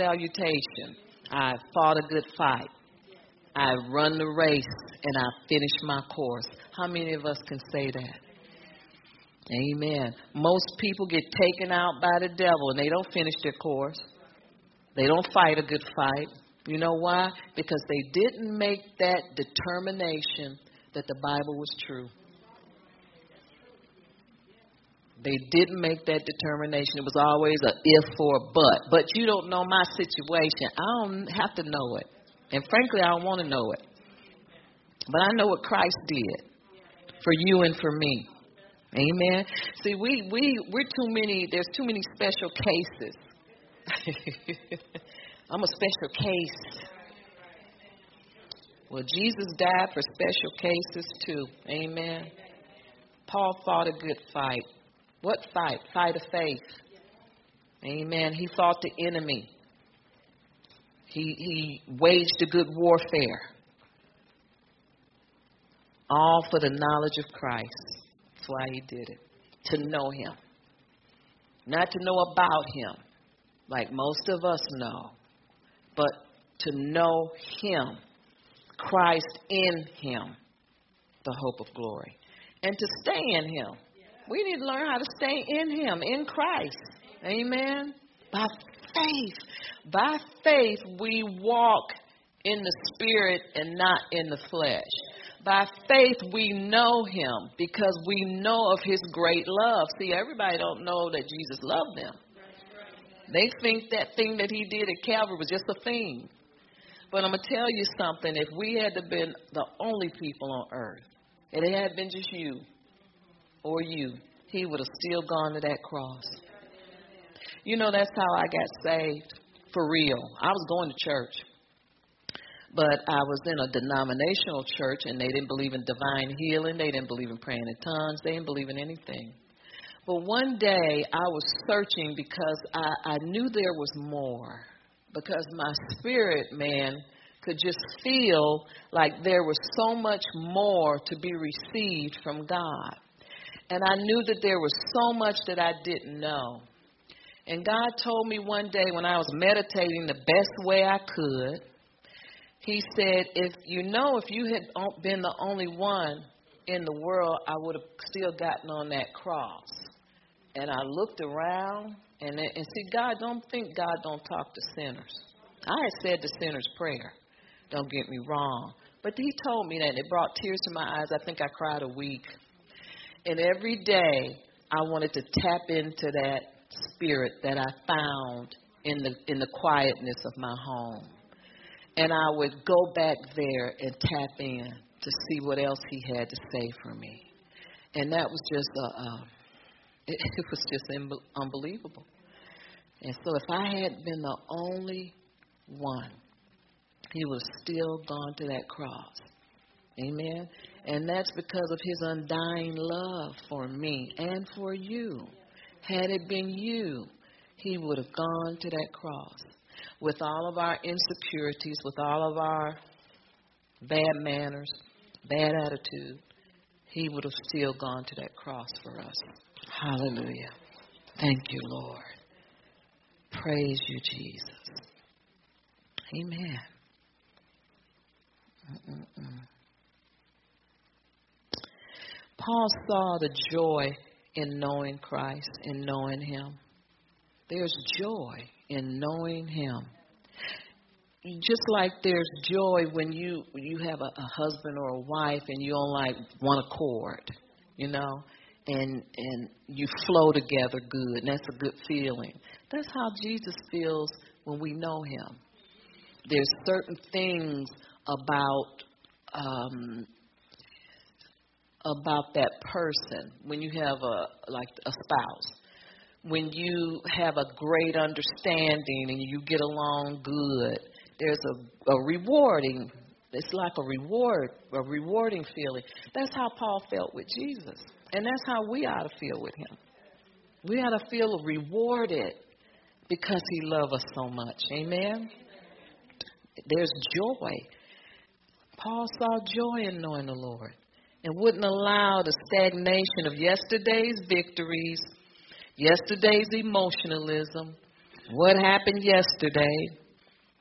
salutation. I fought a good fight. I run the race and I finished my course. How many of us can say that? Amen. Most people get taken out by the devil and they don't finish their course. They don't fight a good fight. You know why? Because they didn't make that determination that the Bible was true. They didn't make that determination. It was always a if or a but. But you don't know my situation. I don't have to know it. And frankly, I don't want to know it. But I know what Christ did for you and for me. Amen. See, we we we're too many. There's too many special cases. I'm a special case. Well, Jesus died for special cases too. Amen. Paul fought a good fight. What fight? Fight of faith. Amen. He fought the enemy. He he waged a good warfare. All for the knowledge of Christ. That's why he did it. To know him. Not to know about him, like most of us know, but to know him. Christ in him, the hope of glory. And to stay in him we need to learn how to stay in Him, in Christ. Amen. By faith. By faith, we walk in the Spirit and not in the flesh. By faith, we know Him because we know of His great love. See, everybody don't know that Jesus loved them. They think that thing that He did at Calvary was just a thing. But I'm going to tell you something. If we had to been the only people on earth, and it had been just you, or you, he would have still gone to that cross. You know, that's how I got saved for real. I was going to church, but I was in a denominational church and they didn't believe in divine healing. They didn't believe in praying in tongues. They didn't believe in anything. But one day I was searching because I, I knew there was more. because my spirit man could just feel like there was so much more to be received from God. And I knew that there was so much that I didn't know. And God told me one day when I was meditating the best way I could, He said, If you know, if you had been the only one in the world, I would have still gotten on that cross. And I looked around, and, and see, God, don't think God don't talk to sinners. I had said the sinner's prayer. Don't get me wrong. But he told me that, and it brought tears to my eyes. I think I cried a week. And every day, I wanted to tap into that spirit that I found in the in the quietness of my home. And I would go back there and tap in to see what else he had to say for me. And that was just a, uh, it, it was just unbelievable. And so if I had been the only one he have still gone to that cross. Amen. And that's because of his undying love for me and for you. Had it been you, he would have gone to that cross with all of our insecurities, with all of our bad manners, bad attitude. He would have still gone to that cross for us. Hallelujah. Thank you, Lord. Praise you, Jesus. Amen. Paul saw the joy in knowing Christ, in knowing Him. There's joy in knowing Him. Just like there's joy when you you have a, a husband or a wife and you on like one accord, you know, and and you flow together good, and that's a good feeling. That's how Jesus feels when we know Him. There's certain things about um, about that person when you have a like a spouse. When you have a great understanding and you get along good there's a, a rewarding it's like a reward a rewarding feeling. That's how paul felt with jesus and that's how we ought to feel with him. We ought to feel rewarded because he loved us so much. Amen? There's joy. Paul saw joy in knowing the Lord and wouldn't allow the stagnation of yesterday's victories, yesterday's emotionalism, what happened yesterday.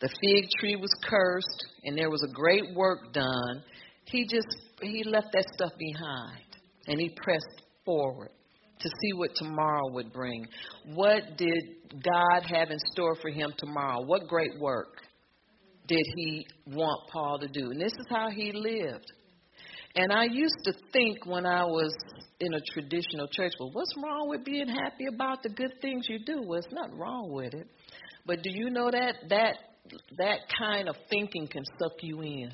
The fig tree was cursed and there was a great work done. He just he left that stuff behind and he pressed forward to see what tomorrow would bring. What did God have in store for him tomorrow? What great work? did he want Paul to do? And this is how he lived. And I used to think when I was in a traditional church, well, what's wrong with being happy about the good things you do? Well, it's nothing wrong with it. But do you know that that that kind of thinking can suck you in?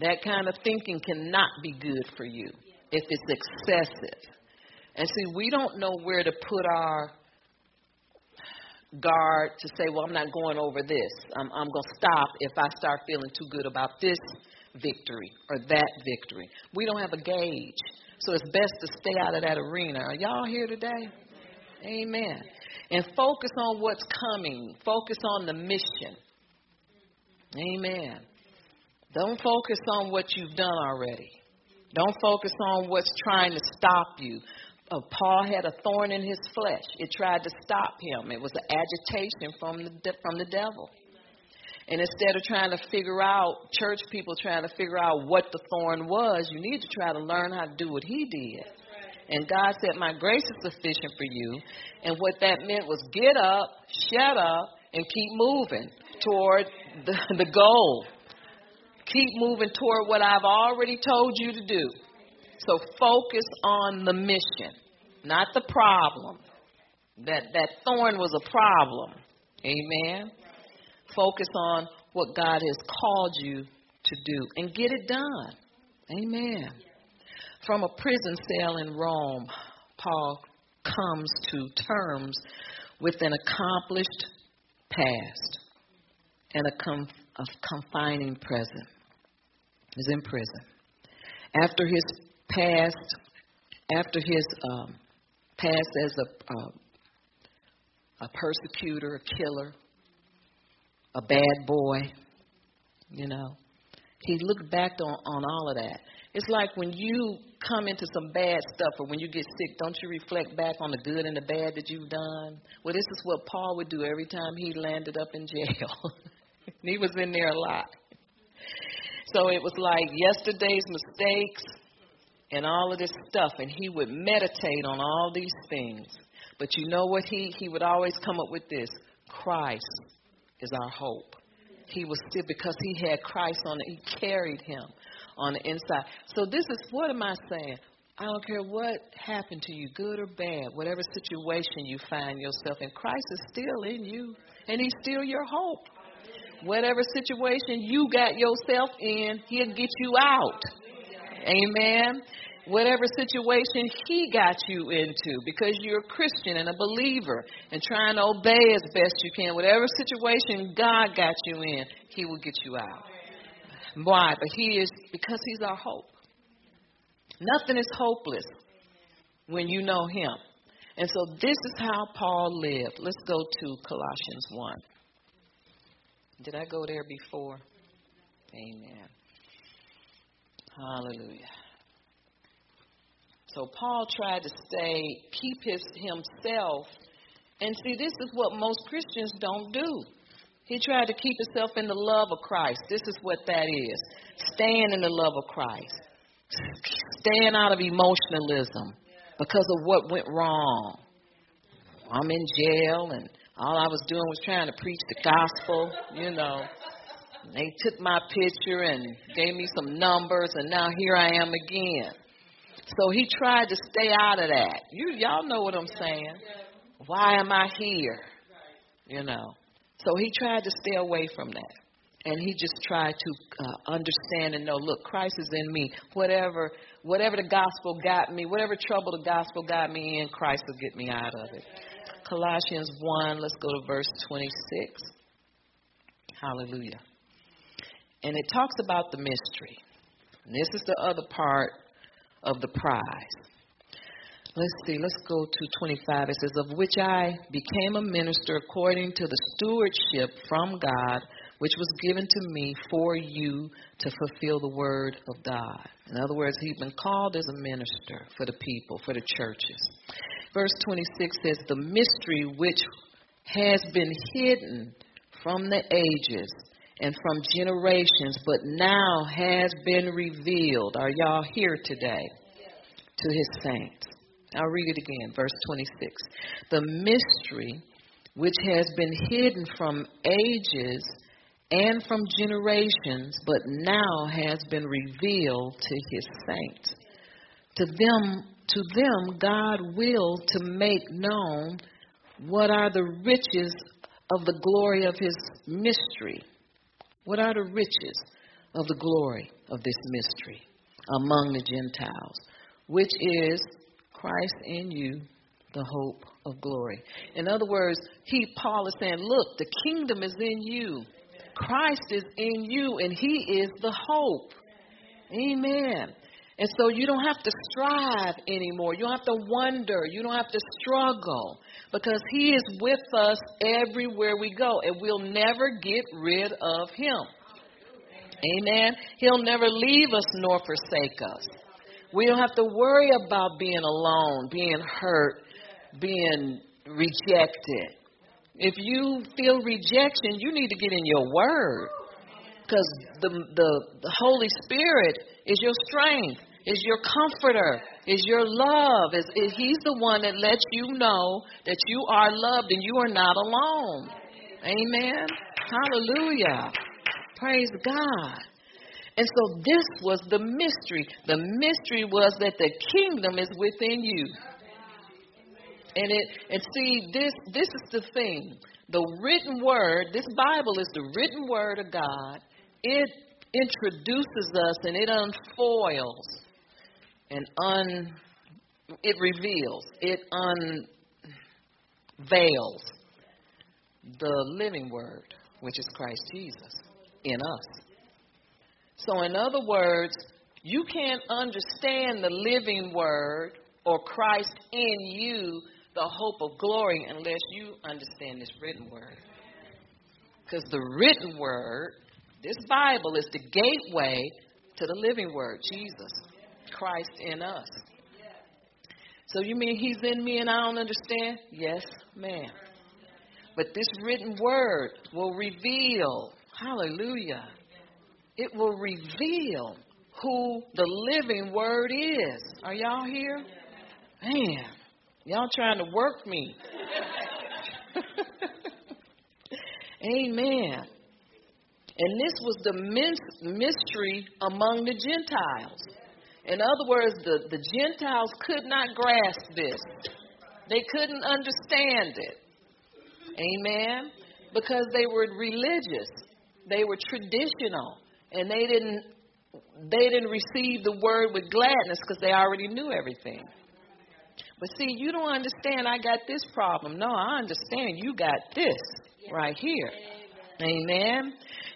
That kind of thinking cannot be good for you if it's excessive. And see, we don't know where to put our guard to say, well, I'm not going over this. I'm, I'm going to stop if I start feeling too good about this victory or that victory. We don't have a gauge. So it's best to stay out of that arena. Are y'all here today? Amen. And focus on what's coming, focus on the mission. Amen. Don't focus on what you've done already. Don't focus on what's trying to stop you uh, Paul had a thorn in his flesh. It tried to stop him. It was an agitation from the from the devil. And instead of trying to figure out, church people trying to figure out what the thorn was, you need to try to learn how to do what he did. And God said, My grace is sufficient for you. And what that meant was get up, shut up, and keep moving toward the, the goal. Keep moving toward what I've already told you to do. So focus on the mission, not the problem. That that thorn was a problem. Amen. Focus on what God has called you to do and get it done. Amen. From a prison cell in Rome, Paul comes to terms with an accomplished past and a, com- a confining present. He's in prison. After his past, after his um, past as a, uh, a persecutor, a killer, a bad boy. You know, he looked back on, on all of that. It's like when you come into some bad stuff or when you get sick, don't you reflect back on the good and the bad that you've done? Well, this is what Paul would do every time he landed up in jail. he was in there a lot. So it was like yesterday's mistakes and all of this stuff, and he would meditate on all these things. But you know what? He he would always come up with this: Christ is our hope. He was still because he had Christ on. He carried him on the inside. So this is what am I saying? I don't care what happened to you, good or bad, whatever situation you find yourself in, Christ is still in you, and He's still your hope. Whatever situation you got yourself in, He'll get you out. Amen. Whatever situation He got you into, because you're a Christian and a believer and trying to obey as best you can, whatever situation God got you in, He will get you out. Why? But He is, because He's our hope. Nothing is hopeless when you know Him. And so this is how Paul lived. Let's go to Colossians 1. Did I go there before? Amen. Hallelujah. So Paul tried to stay, keep his himself. And see, this is what most Christians don't do. He tried to keep himself in the love of Christ. This is what that is. Staying in the love of Christ. Staying out of emotionalism because of what went wrong. I'm in jail and all I was doing was trying to preach the gospel, you know. They took my picture and gave me some numbers and now here I am again. So he tried to stay out of that. You y'all know what I'm saying. Why am I here? You know. So he tried to stay away from that. And he just tried to uh, understand and know, look, Christ is in me. Whatever, whatever the gospel got me, whatever trouble the gospel got me in, Christ will get me out of it. Colossians 1, let's go to verse 26. Hallelujah. And it talks about the mystery. And this is the other part of the prize. Let's see, let's go to 25. It says, Of which I became a minister according to the stewardship from God, which was given to me for you to fulfill the word of God. In other words, he's been called as a minister for the people, for the churches. Verse 26 says, The mystery which has been hidden from the ages and from generations, but now has been revealed. Are y'all here today? To his saints. I'll read it again, verse 26. The mystery which has been hidden from ages and from generations, but now has been revealed to his saints. To them, to them, God willed to make known what are the riches of the glory of his mystery. What are the riches of the glory of this mystery among the Gentiles, which is Christ in you, the hope of glory. In other words, he Paul is saying, look, the kingdom is in you. Christ is in you and he is the hope. Amen. And so you don't have to strive anymore. You don't have to wonder. You don't have to struggle because He is with us everywhere we go and we'll never get rid of Him. Amen. He'll never leave us nor forsake us. We don't have to worry about being alone, being hurt, being rejected. If you feel rejection, you need to get in your word because the, the, the Holy Spirit is your strength is your comforter, is your love. Is, is He's the one that lets you know that you are loved and you are not alone. Amen. Hallelujah. Praise God. And so this was the mystery. The mystery was that the kingdom is within you. And it and see this this is the thing. The written word, this Bible is the written word of God. It introduces us and it unfoils and un it reveals, it unveils the living word, which is Christ Jesus in us. So, in other words, you can't understand the living word or Christ in you, the hope of glory, unless you understand this written word. Because the written word, this Bible, is the gateway to the living word, Jesus, Christ in us. So you mean he's in me and I don't understand? Yes, ma'am. But this written word will reveal, hallelujah, it will reveal who the living word is. Are y'all here? Man, y'all trying to work me. Amen. And this was the mystery among the Gentiles. In other words, the, the Gentiles could not grasp this, they couldn't understand it. Amen. Because they were religious, they were traditional, and they didn't they didn't receive the word with gladness because they already knew everything. But see, you don't understand. I got this problem. No, I understand. You got this right here. Amen.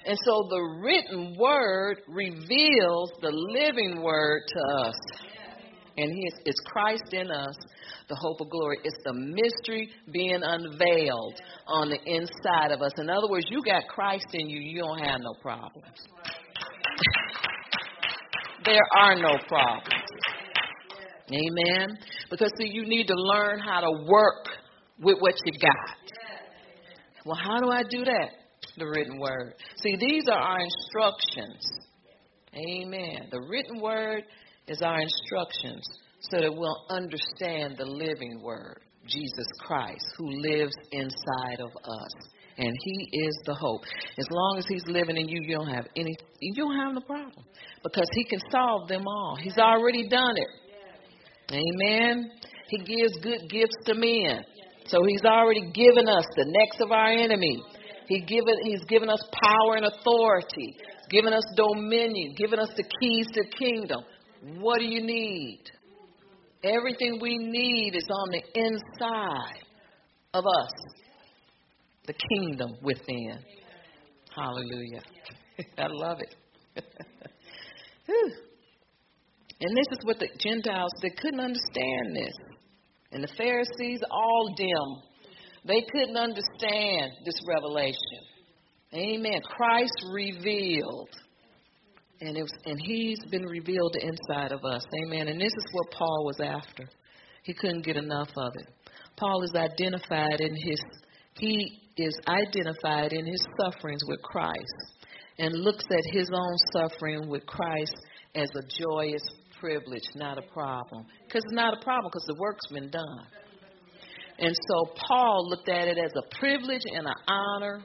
And so the written word reveals the living word to us. And it's Christ in us, the hope of glory. It's the mystery being unveiled on the inside of us. In other words, you got Christ in you, you don't have no problems. there are no problems. Amen. Because see, you need to learn how to work with what you got. Well, how do I do that? The written word. See, these are our instructions. Amen. The written word is our instructions so that we'll understand the living word, Jesus Christ, who lives inside of us. And he is the hope. As long as he's living in you, you don't have any you don't have no problem. Because he can solve them all. He's already done it. Amen. He gives good gifts to men. So he's already given us the necks of our enemy. He given, he's given us power and authority, given us dominion, given us the keys to the kingdom. What do you need? Everything we need is on the inside of us, the kingdom within. Hallelujah. I love it. and this is what the Gentiles, they couldn't understand this. And the Pharisees, all dim. They couldn't understand this revelation. Amen. Christ revealed. And, it was, and he's been revealed inside of us. Amen. And this is what Paul was after. He couldn't get enough of it. Paul is identified in his he is identified in his sufferings with Christ and looks at his own suffering with Christ as a joyous privilege, not a problem. Because it's not a problem because the work's been done. And so Paul looked at it as a privilege and an honor,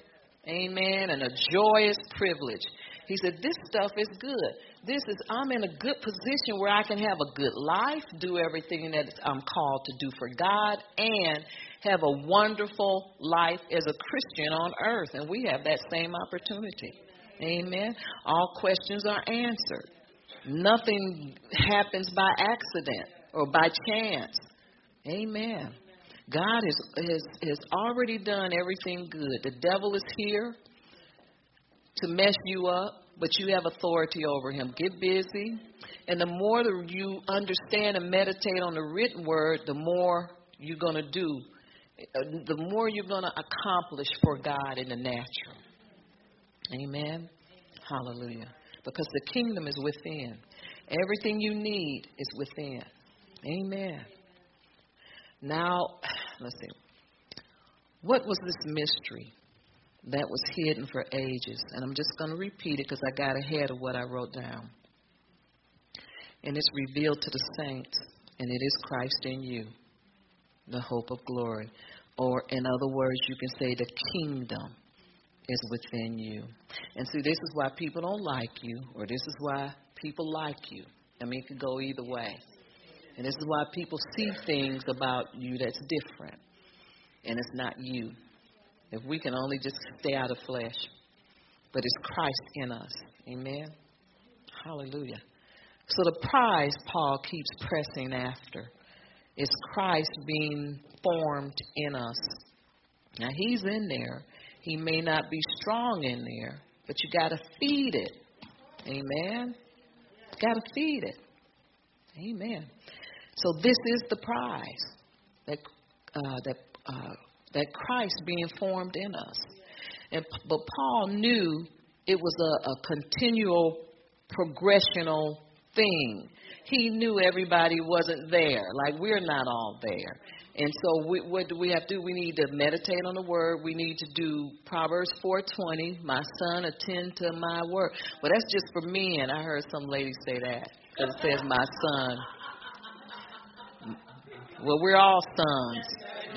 amen, and a joyous privilege. He said, This stuff is good. This is, I'm in a good position where I can have a good life, do everything that I'm called to do for God, and have a wonderful life as a Christian on earth. And we have that same opportunity. Amen. All questions are answered. Nothing happens by accident or by chance. Amen. God has, has, has already done everything good. The devil is here to mess you up, but you have authority over him. Get busy. And the more you understand and meditate on the written word, the more you're going to do, uh, the more you're going to accomplish for God in the natural. Amen. Hallelujah because the kingdom is within. Everything you need is within. Amen. Now, let's see. What was this mystery that was hidden for ages? And I'm just going to repeat it because I got ahead of what I wrote down. And it's revealed to the saints, and it is Christ in you, the hope of glory. Or, in other words, you can say the kingdom is within you. And see, this is why people don't like you, or this is why people like you. I mean, it could go either way. And this is why people see things about you that's different, and it's not you. If we can only just stay out of flesh, but it's Christ in us. Amen. Hallelujah. So the prize Paul keeps pressing after is Christ being formed in us. Now he's in there, he may not be strong in there, but you got to feed it. Amen. Got to feed it. Amen. So this is the prize that uh, that uh, that Christ being formed in us. And but Paul knew it was a, a continual progressional thing. He knew everybody wasn't there. Like we're not all there. And so, we, what do we have to do? We need to meditate on the word. We need to do Proverbs 4:20. My son, attend to my word. Well, that's just for men. I heard some ladies say that because it says my son. Well, we're all sons,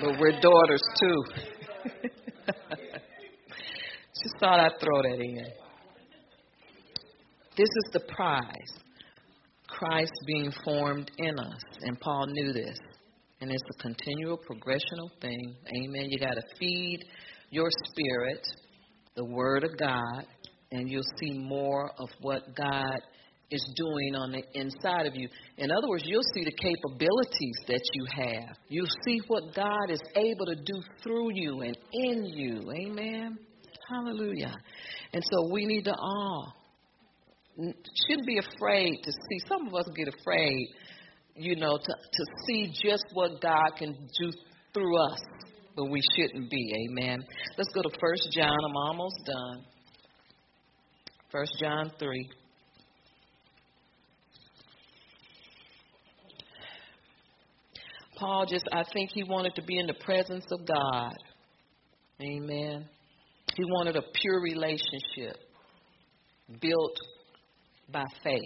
but we're daughters too. Just thought I'd throw that in. This is the prize Christ being formed in us. And Paul knew this. And it's a continual progressional thing. Amen. You got to feed your spirit the Word of God, and you'll see more of what God is doing on the inside of you. In other words, you'll see the capabilities that you have. You'll see what God is able to do through you and in you. Amen. Hallelujah. And so we need to all shouldn't be afraid to see. Some of us get afraid, you know, to to see just what God can do through us, but we shouldn't be. Amen. Let's go to First John. I'm almost done. First John three. Paul just, I think he wanted to be in the presence of God. Amen. He wanted a pure relationship built by faith.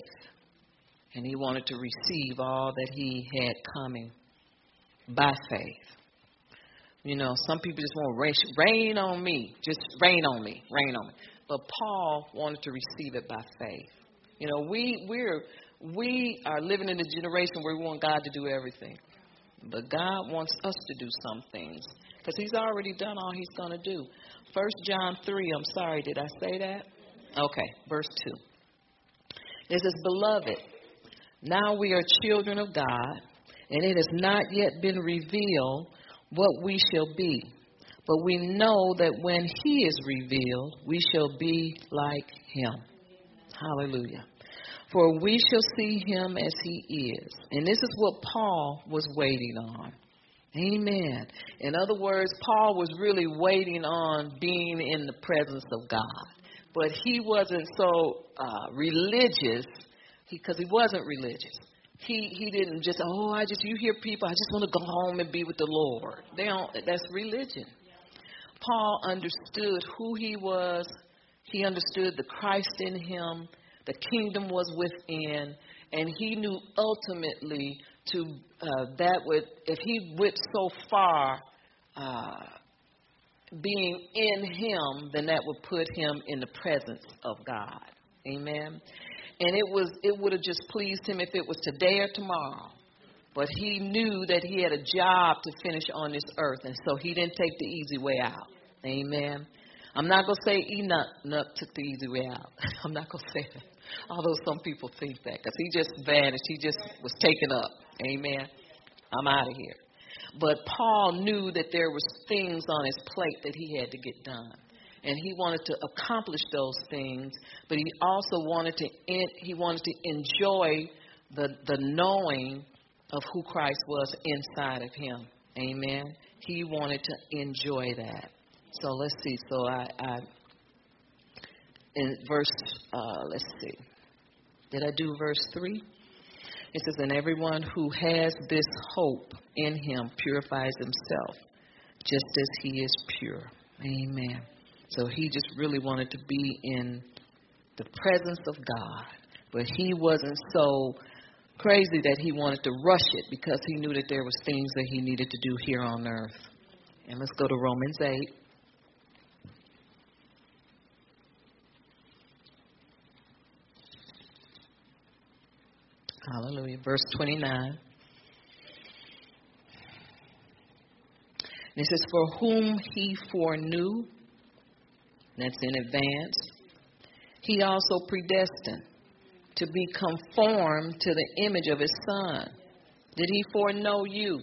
And he wanted to receive all that he had coming by faith. You know, some people just want rain, rain on me, just rain on me, rain on me. But Paul wanted to receive it by faith. You know, we we're we are living in a generation where we want God to do everything, but God wants us to do some things because He's already done all He's going to do. First John three. I'm sorry, did I say that? Okay, verse two. It says, Beloved, now we are children of God, and it has not yet been revealed what we shall be. But we know that when He is revealed, we shall be like Him. Hallelujah. For we shall see Him as He is. And this is what Paul was waiting on. Amen. In other words, Paul was really waiting on being in the presence of God but he wasn't so uh, religious because he, he wasn't religious. He he didn't just oh I just you hear people I just want to go home and be with the Lord. They don't. That's religion. Paul understood who he was. He understood the Christ in him. The kingdom was within, and he knew ultimately to uh, that would if he went so far. Uh, being in him, then that would put him in the presence of God. Amen. And it was it would have just pleased him if it was today or tomorrow. But he knew that he had a job to finish on this earth, and so he didn't take the easy way out. Amen. I'm not gonna say Enoch, took the easy way out. I'm not gonna say that, although some people think that, because he just vanished. He just was taken up. Amen. I'm out of here. But Paul knew that there was things on his plate that he had to get done. And he wanted to accomplish those things, but he also wanted to he wanted to enjoy the the knowing of who Christ was inside of him. Amen. He wanted to enjoy that. So let's see. So I, I in verse uh, let's see. Did I do verse three? It says, And everyone who has this hope in him purifies himself, just as he is pure. Amen. So he just really wanted to be in the presence of God. But he wasn't so crazy that he wanted to rush it because he knew that there was things that he needed to do here on earth. And let's go to Romans 8. Hallelujah. Verse 29. it says, For whom he foreknew, that's in advance, he also predestined to be conformed to the image of his son. Did he foreknow you?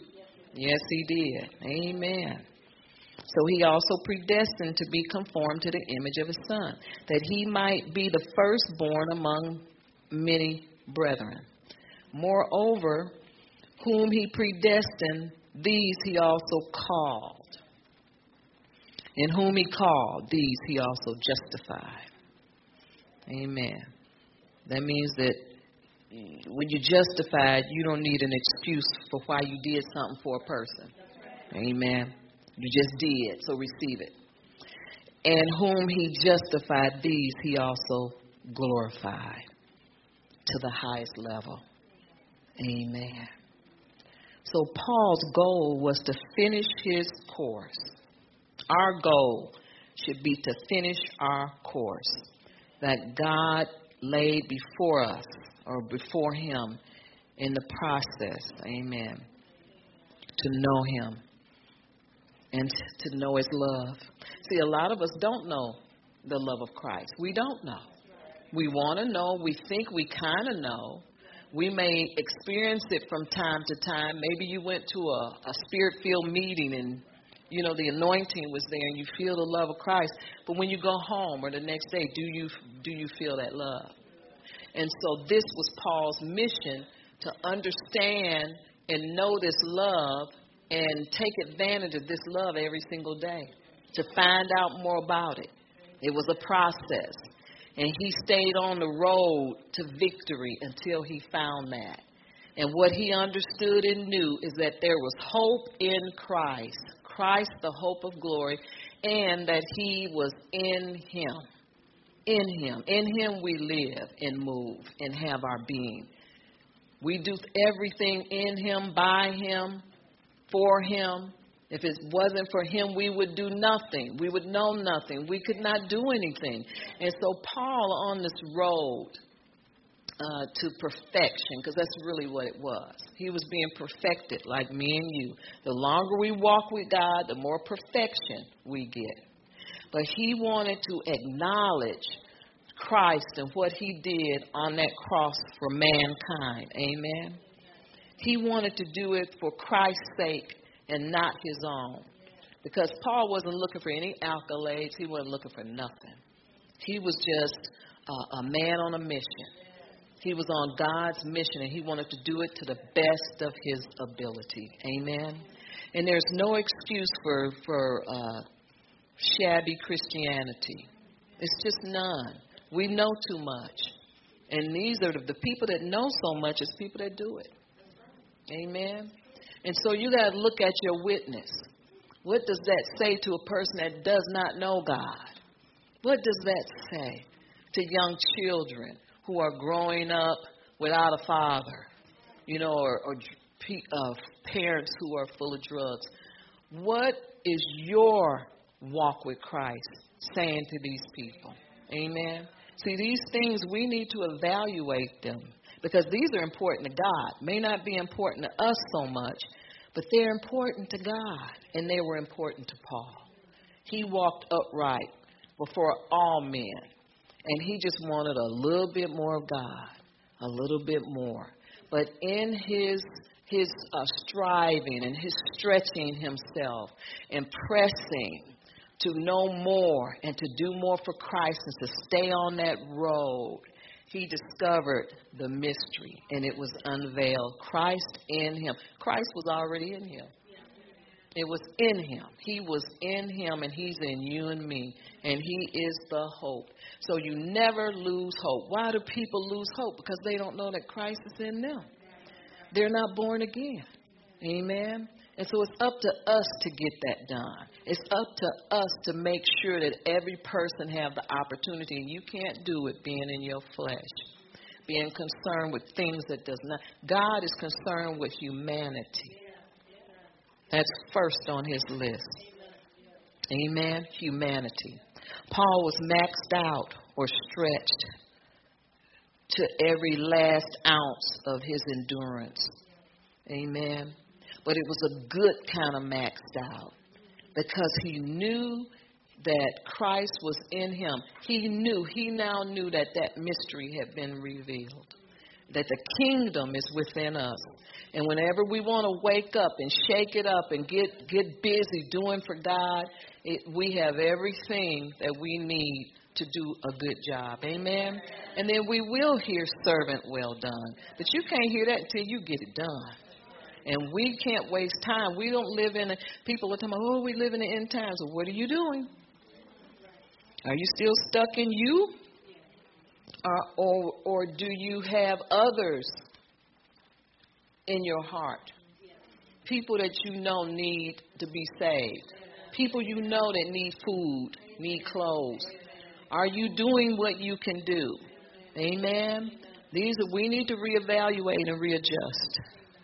Yes, he did. Amen. So he also predestined to be conformed to the image of his son, that he might be the firstborn among many brethren. Moreover, whom he predestined, these he also called. In whom he called, these he also justified. Amen. That means that when you're justified, you don't need an excuse for why you did something for a person. Amen. You just did, so receive it. And whom he justified, these he also glorified to the highest level. Amen. So Paul's goal was to finish his course. Our goal should be to finish our course that God laid before us or before him in the process. Amen. To know him and to know his love. See, a lot of us don't know the love of Christ. We don't know. We want to know. We think we kind of know. We may experience it from time to time. Maybe you went to a, a spirit filled meeting and you know the anointing was there and you feel the love of Christ. But when you go home or the next day, do you do you feel that love? And so this was Paul's mission to understand and know this love and take advantage of this love every single day, to find out more about it. It was a process. And he stayed on the road to victory until he found that. And what he understood and knew is that there was hope in Christ, Christ, the hope of glory, and that he was in him. In him. In him we live and move and have our being. We do everything in him, by him, for him. If it wasn't for him, we would do nothing. We would know nothing. We could not do anything. And so, Paul, on this road uh, to perfection, because that's really what it was, he was being perfected like me and you. The longer we walk with God, the more perfection we get. But he wanted to acknowledge Christ and what he did on that cross for mankind. Amen. He wanted to do it for Christ's sake and not his own. Because Paul wasn't looking for any accolades, he wasn't looking for nothing. He was just a man on a mission. He was on God's mission and he wanted to do it to the best of his ability. Amen. And there's no excuse for for uh, shabby Christianity. It's just none. We know too much. And these are the, people that know so much is people that do it. Amen. And so you got to look at your witness. What does that say to a person that does not know God? What does that say to young children who are growing up without a father, you know, or, or uh, parents who are full of drugs? What is your walk with Christ saying to these people? Amen. See, these things we need to evaluate them because these are important to God. May not be important to us so much, but they're important to God, and they were important to Paul. He walked upright before all men, and he just wanted a little bit more of God, a little bit more. But in his his uh, striving and his stretching himself and pressing to know more and to do more for Christ and to stay on that road he discovered the mystery and it was unveiled. Christ in him. Christ was already in him. It was in him. He was in him and he's in you and me. And he is the hope. So you never lose hope. Why do people lose hope? Because they don't know that Christ is in them. They're not born again. Amen. And so it's up to us to get that done. It's up to us to make sure that every person have the opportunity. And you can't do it being in your flesh, being concerned with things that does not. God is concerned with humanity. That's first on his list. Amen. Humanity. Paul was maxed out or stretched to every last ounce of his endurance. Amen. But it was a good kind of maxed out because he knew that Christ was in him. He knew, he now knew that that mystery had been revealed, that the kingdom is within us. And whenever we want to wake up and shake it up and get, get busy doing for God, it, we have everything that we need to do a good job. Amen? And then we will hear servant well done. But you can't hear that until you get it done. And we can't waste time. We don't live in a, people are talking about, oh, we live in the end times. Well, what are you doing? Are you still stuck in you? Or, or, or do you have others in your heart? People that you know need to be saved. People you know that need food, need clothes. Are you doing what you can do? Amen. These we need to reevaluate and readjust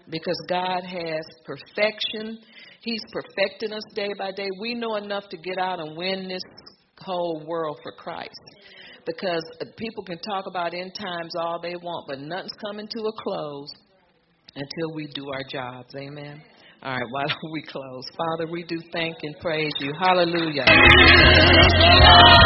because God has perfection. He's perfecting us day by day. We know enough to get out and win this whole world for Christ. Because people can talk about end times all they want, but nothing's coming to a close until we do our jobs. Amen. All right, why don't we close? Father, we do thank and praise you. Hallelujah.